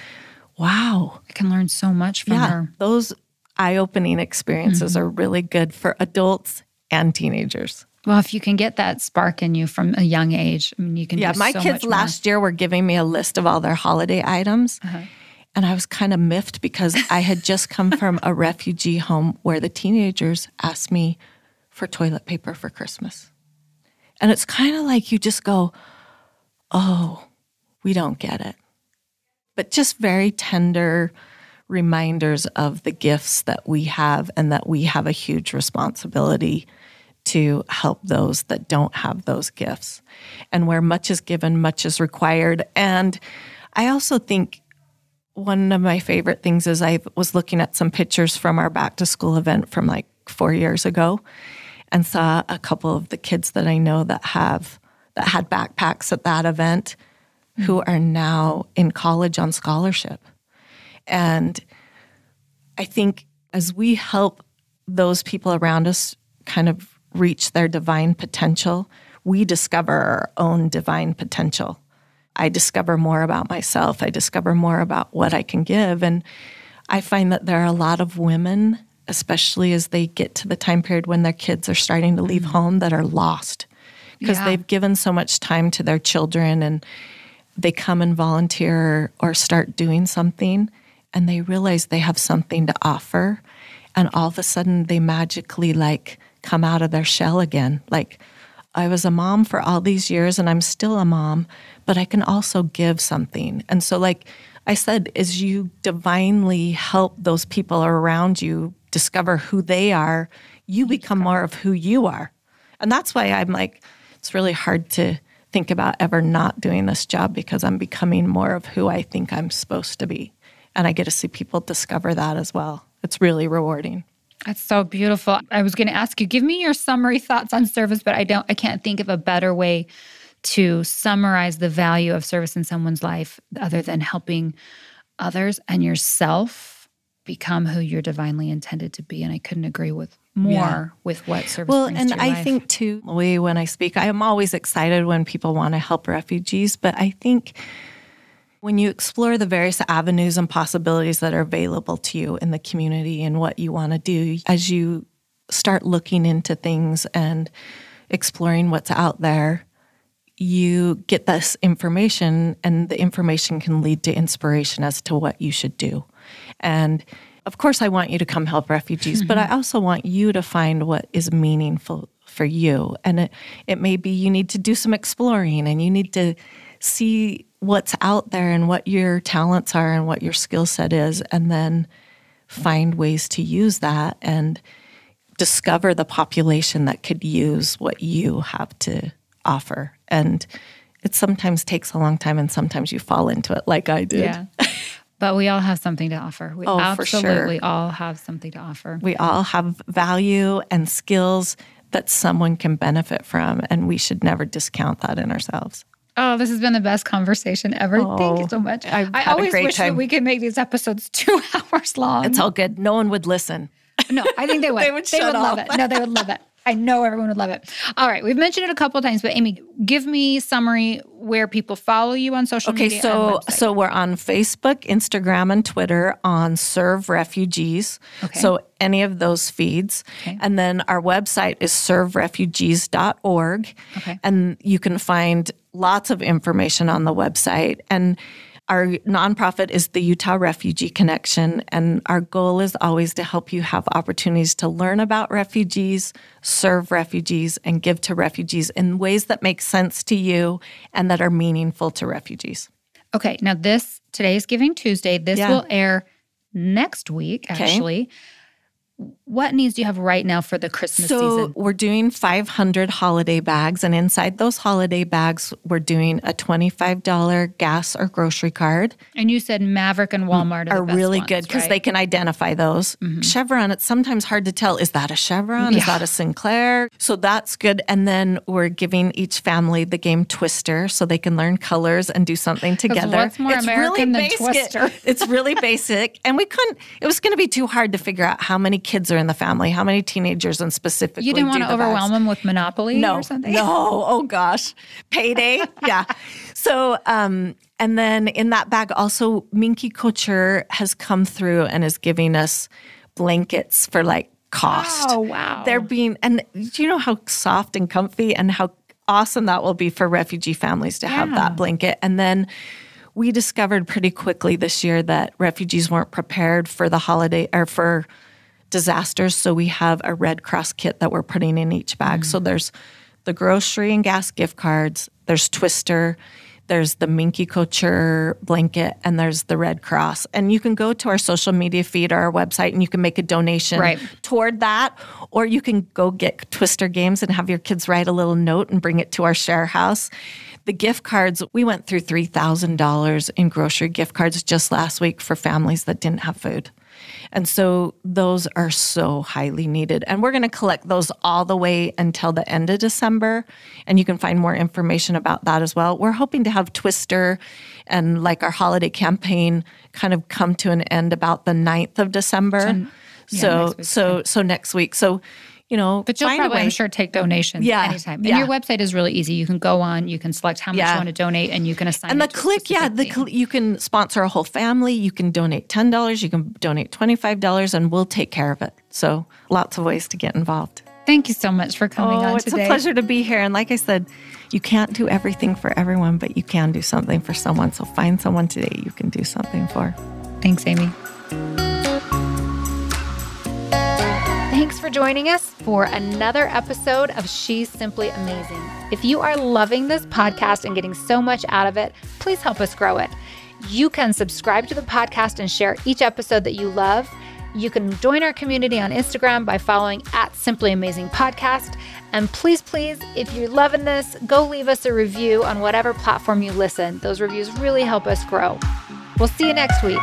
Speaker 2: wow.
Speaker 1: I can learn so much from
Speaker 2: yeah,
Speaker 1: her.
Speaker 2: Those eye opening experiences mm-hmm. are really good for adults and teenagers.
Speaker 1: Well, if you can get that spark in you from a young age, I mean, you can.
Speaker 2: Yeah, my
Speaker 1: so
Speaker 2: kids last year were giving me a list of all their holiday items. Uh-huh. And I was kind of miffed because I had just come *laughs* from a refugee home where the teenagers asked me for toilet paper for Christmas. And it's kind of like you just go, oh, we don't get it. But just very tender reminders of the gifts that we have and that we have a huge responsibility to help those that don't have those gifts. And where much is given, much is required. And I also think one of my favorite things is I was looking at some pictures from our back to school event from like four years ago and saw a couple of the kids that I know that have that had backpacks at that event mm-hmm. who are now in college on scholarship. And I think as we help those people around us kind of reach their divine potential, we discover our own divine potential. I discover more about myself. I discover more about what I can give. And I find that there are a lot of women especially as they get to the time period when their kids are starting to leave home that are lost because
Speaker 1: Yeah.
Speaker 2: they've given so much time to their children and they come and volunteer or start doing something and they realize they have something to offer and all of a sudden they magically like come out of their shell again like I was a mom for all these years and I'm still a mom, but I can also give something. And so, like I said, as you divinely help those people around you discover who they are, you become more of who you are. And that's why I'm like, it's really hard to think about ever not doing this job because I'm becoming more of who I think I'm supposed to be. And I get to see people discover that as well. It's really rewarding.
Speaker 1: That's so beautiful. I was going to ask you, give me your summary thoughts on service, but I don't, I can't think of a better way to summarize the value of service in someone's life other than helping others and yourself become who you're divinely intended to be. And I couldn't agree with more
Speaker 2: Yeah.
Speaker 1: with what service
Speaker 2: Well, and I
Speaker 1: life.
Speaker 2: think too, when I speak, I am always excited when people want to help refugees, but I think when you explore the various avenues and possibilities that are available to you in the community and what you want to do, as you start looking into things and exploring what's out there, you get this information, and the information can lead to inspiration as to what you should do. And of course, I want you to come help refugees, but I mm-hmm. also want you to find what is meaningful for you. And it, it may be you need to do some exploring and you need to see what's out there and what your talents are and what your skill set is, and then find ways to use that and discover the population that could use what you have to offer. And it sometimes takes a long time and sometimes you fall into it like I did.
Speaker 1: yeah. *laughs* But we all have something to offer. We
Speaker 2: Oh, for sure.
Speaker 1: absolutely all have something to offer.
Speaker 2: We all have value and skills that someone can benefit from, and we should never discount that in ourselves.
Speaker 1: Oh, this has been the best conversation ever. Thank you
Speaker 2: Oh,
Speaker 1: so much.
Speaker 2: I've
Speaker 1: I always wish that we could make these episodes *laughs* two *laughs* hours long.
Speaker 2: It's all good. No one would listen.
Speaker 1: No, I think they *laughs* would.
Speaker 2: They would shut
Speaker 1: love
Speaker 2: off.
Speaker 1: it. No, they would love it. I know everyone would love it. All right, we've mentioned it a couple of times, but Amy, give me summary where people follow you on social
Speaker 2: Okay,
Speaker 1: media. and
Speaker 2: so so we're on Facebook, Instagram, and Twitter on Serve Refugees.
Speaker 1: Okay.
Speaker 2: So any of those feeds.
Speaker 1: Okay.
Speaker 2: And then our website is serverefugees.org.
Speaker 1: Okay.
Speaker 2: And you can find lots of information on the website. And our nonprofit is the Utah Refugee Connection, and our goal is always to help you have opportunities to learn about refugees, serve refugees, and give to refugees in ways that make sense to you and that are meaningful to refugees.
Speaker 1: okay, now this today is Giving Tuesday. This
Speaker 2: Yeah.
Speaker 1: will air next week.
Speaker 2: Okay.
Speaker 1: What needs do you have right now for the Christmas
Speaker 2: So
Speaker 1: season?
Speaker 2: we're doing 500 holiday bags, and inside those holiday bags, we're doing a $25 gas or grocery card.
Speaker 1: And you said Maverick and Walmart are,
Speaker 2: are
Speaker 1: best
Speaker 2: really
Speaker 1: ones,
Speaker 2: good because
Speaker 1: right? Mm-hmm.
Speaker 2: they can identify those. Chevron, it's sometimes hard to tell is that a Chevron? Is that a Sinclair? So that's good. And then we're giving each family the game Twister so they can learn colors and do something together.
Speaker 1: what's more American than
Speaker 2: basic.
Speaker 1: Twister?
Speaker 2: it's really *laughs* basic. And we couldn't, it was going to be too hard to figure out how many kids are in the family, how many teenagers, and specifically.
Speaker 1: You didn't want to overwhelm
Speaker 2: bags.
Speaker 1: them with Monopoly
Speaker 2: No,
Speaker 1: or something?
Speaker 2: no. Oh gosh, payday. *laughs* yeah. So, um, and then in that bag, also Minky Couture has come through and is giving us blankets for like cost.
Speaker 1: Oh, wow.
Speaker 2: They're being, and do you know how soft and comfy and how awesome that will be for refugee families to have that blanket? And then we discovered pretty quickly this year that refugees weren't prepared for the holiday or for disasters. So we have a Red Cross kit that we're putting in each bag. So mm-hmm. there's the grocery and gas gift cards, there's Twister, there's the Minky Couture blanket, and there's the Red Cross. And you can go to our social media feed or our website and you can make a donation
Speaker 1: Right.
Speaker 2: toward that. Or you can go get Twister games and have your kids write a little note and bring it to our share house. The gift cards, we went through $3,000 in grocery gift cards just last week for families that didn't have food. And so those are so highly needed. And we're going to collect those all the way until the end of December. And you can find more information about that as well. We're hoping to have Twister and like our holiday campaign kind of come to an end about the 9th of December.
Speaker 1: yeah,
Speaker 2: so
Speaker 1: next
Speaker 2: so so next week. So you know,
Speaker 3: but you'll probably. I'm sure, take donations
Speaker 2: Yeah,
Speaker 3: anytime. And
Speaker 2: yeah.
Speaker 3: your website is really easy. You can go on, you can select how much
Speaker 2: Yeah.
Speaker 3: you want to donate, and you can assign.
Speaker 2: and the
Speaker 3: it to a
Speaker 2: click, yeah, the cl- you can sponsor a whole family. You can donate ten dollars. You can donate twenty five dollars, and we'll take care of it. So lots of ways to get involved.
Speaker 3: Thank you so much for coming
Speaker 2: oh,
Speaker 3: on
Speaker 2: it's
Speaker 3: today.
Speaker 2: a pleasure to be here. And like I said, you can't do everything for everyone, but you can do something for someone. So find someone today you can do something for.
Speaker 3: Thanks, Amy.
Speaker 1: Thanks for joining us for another episode of She's Simply Amazing. If you are loving this podcast and getting so much out of it, please help us grow it. You can subscribe to the podcast and share each episode that you love. You can join our community on Instagram by following at Simply Amazing Podcast. And please, please, if you're loving this, go leave us a review on whatever platform you listen. Those reviews really help us grow. We'll see you next week.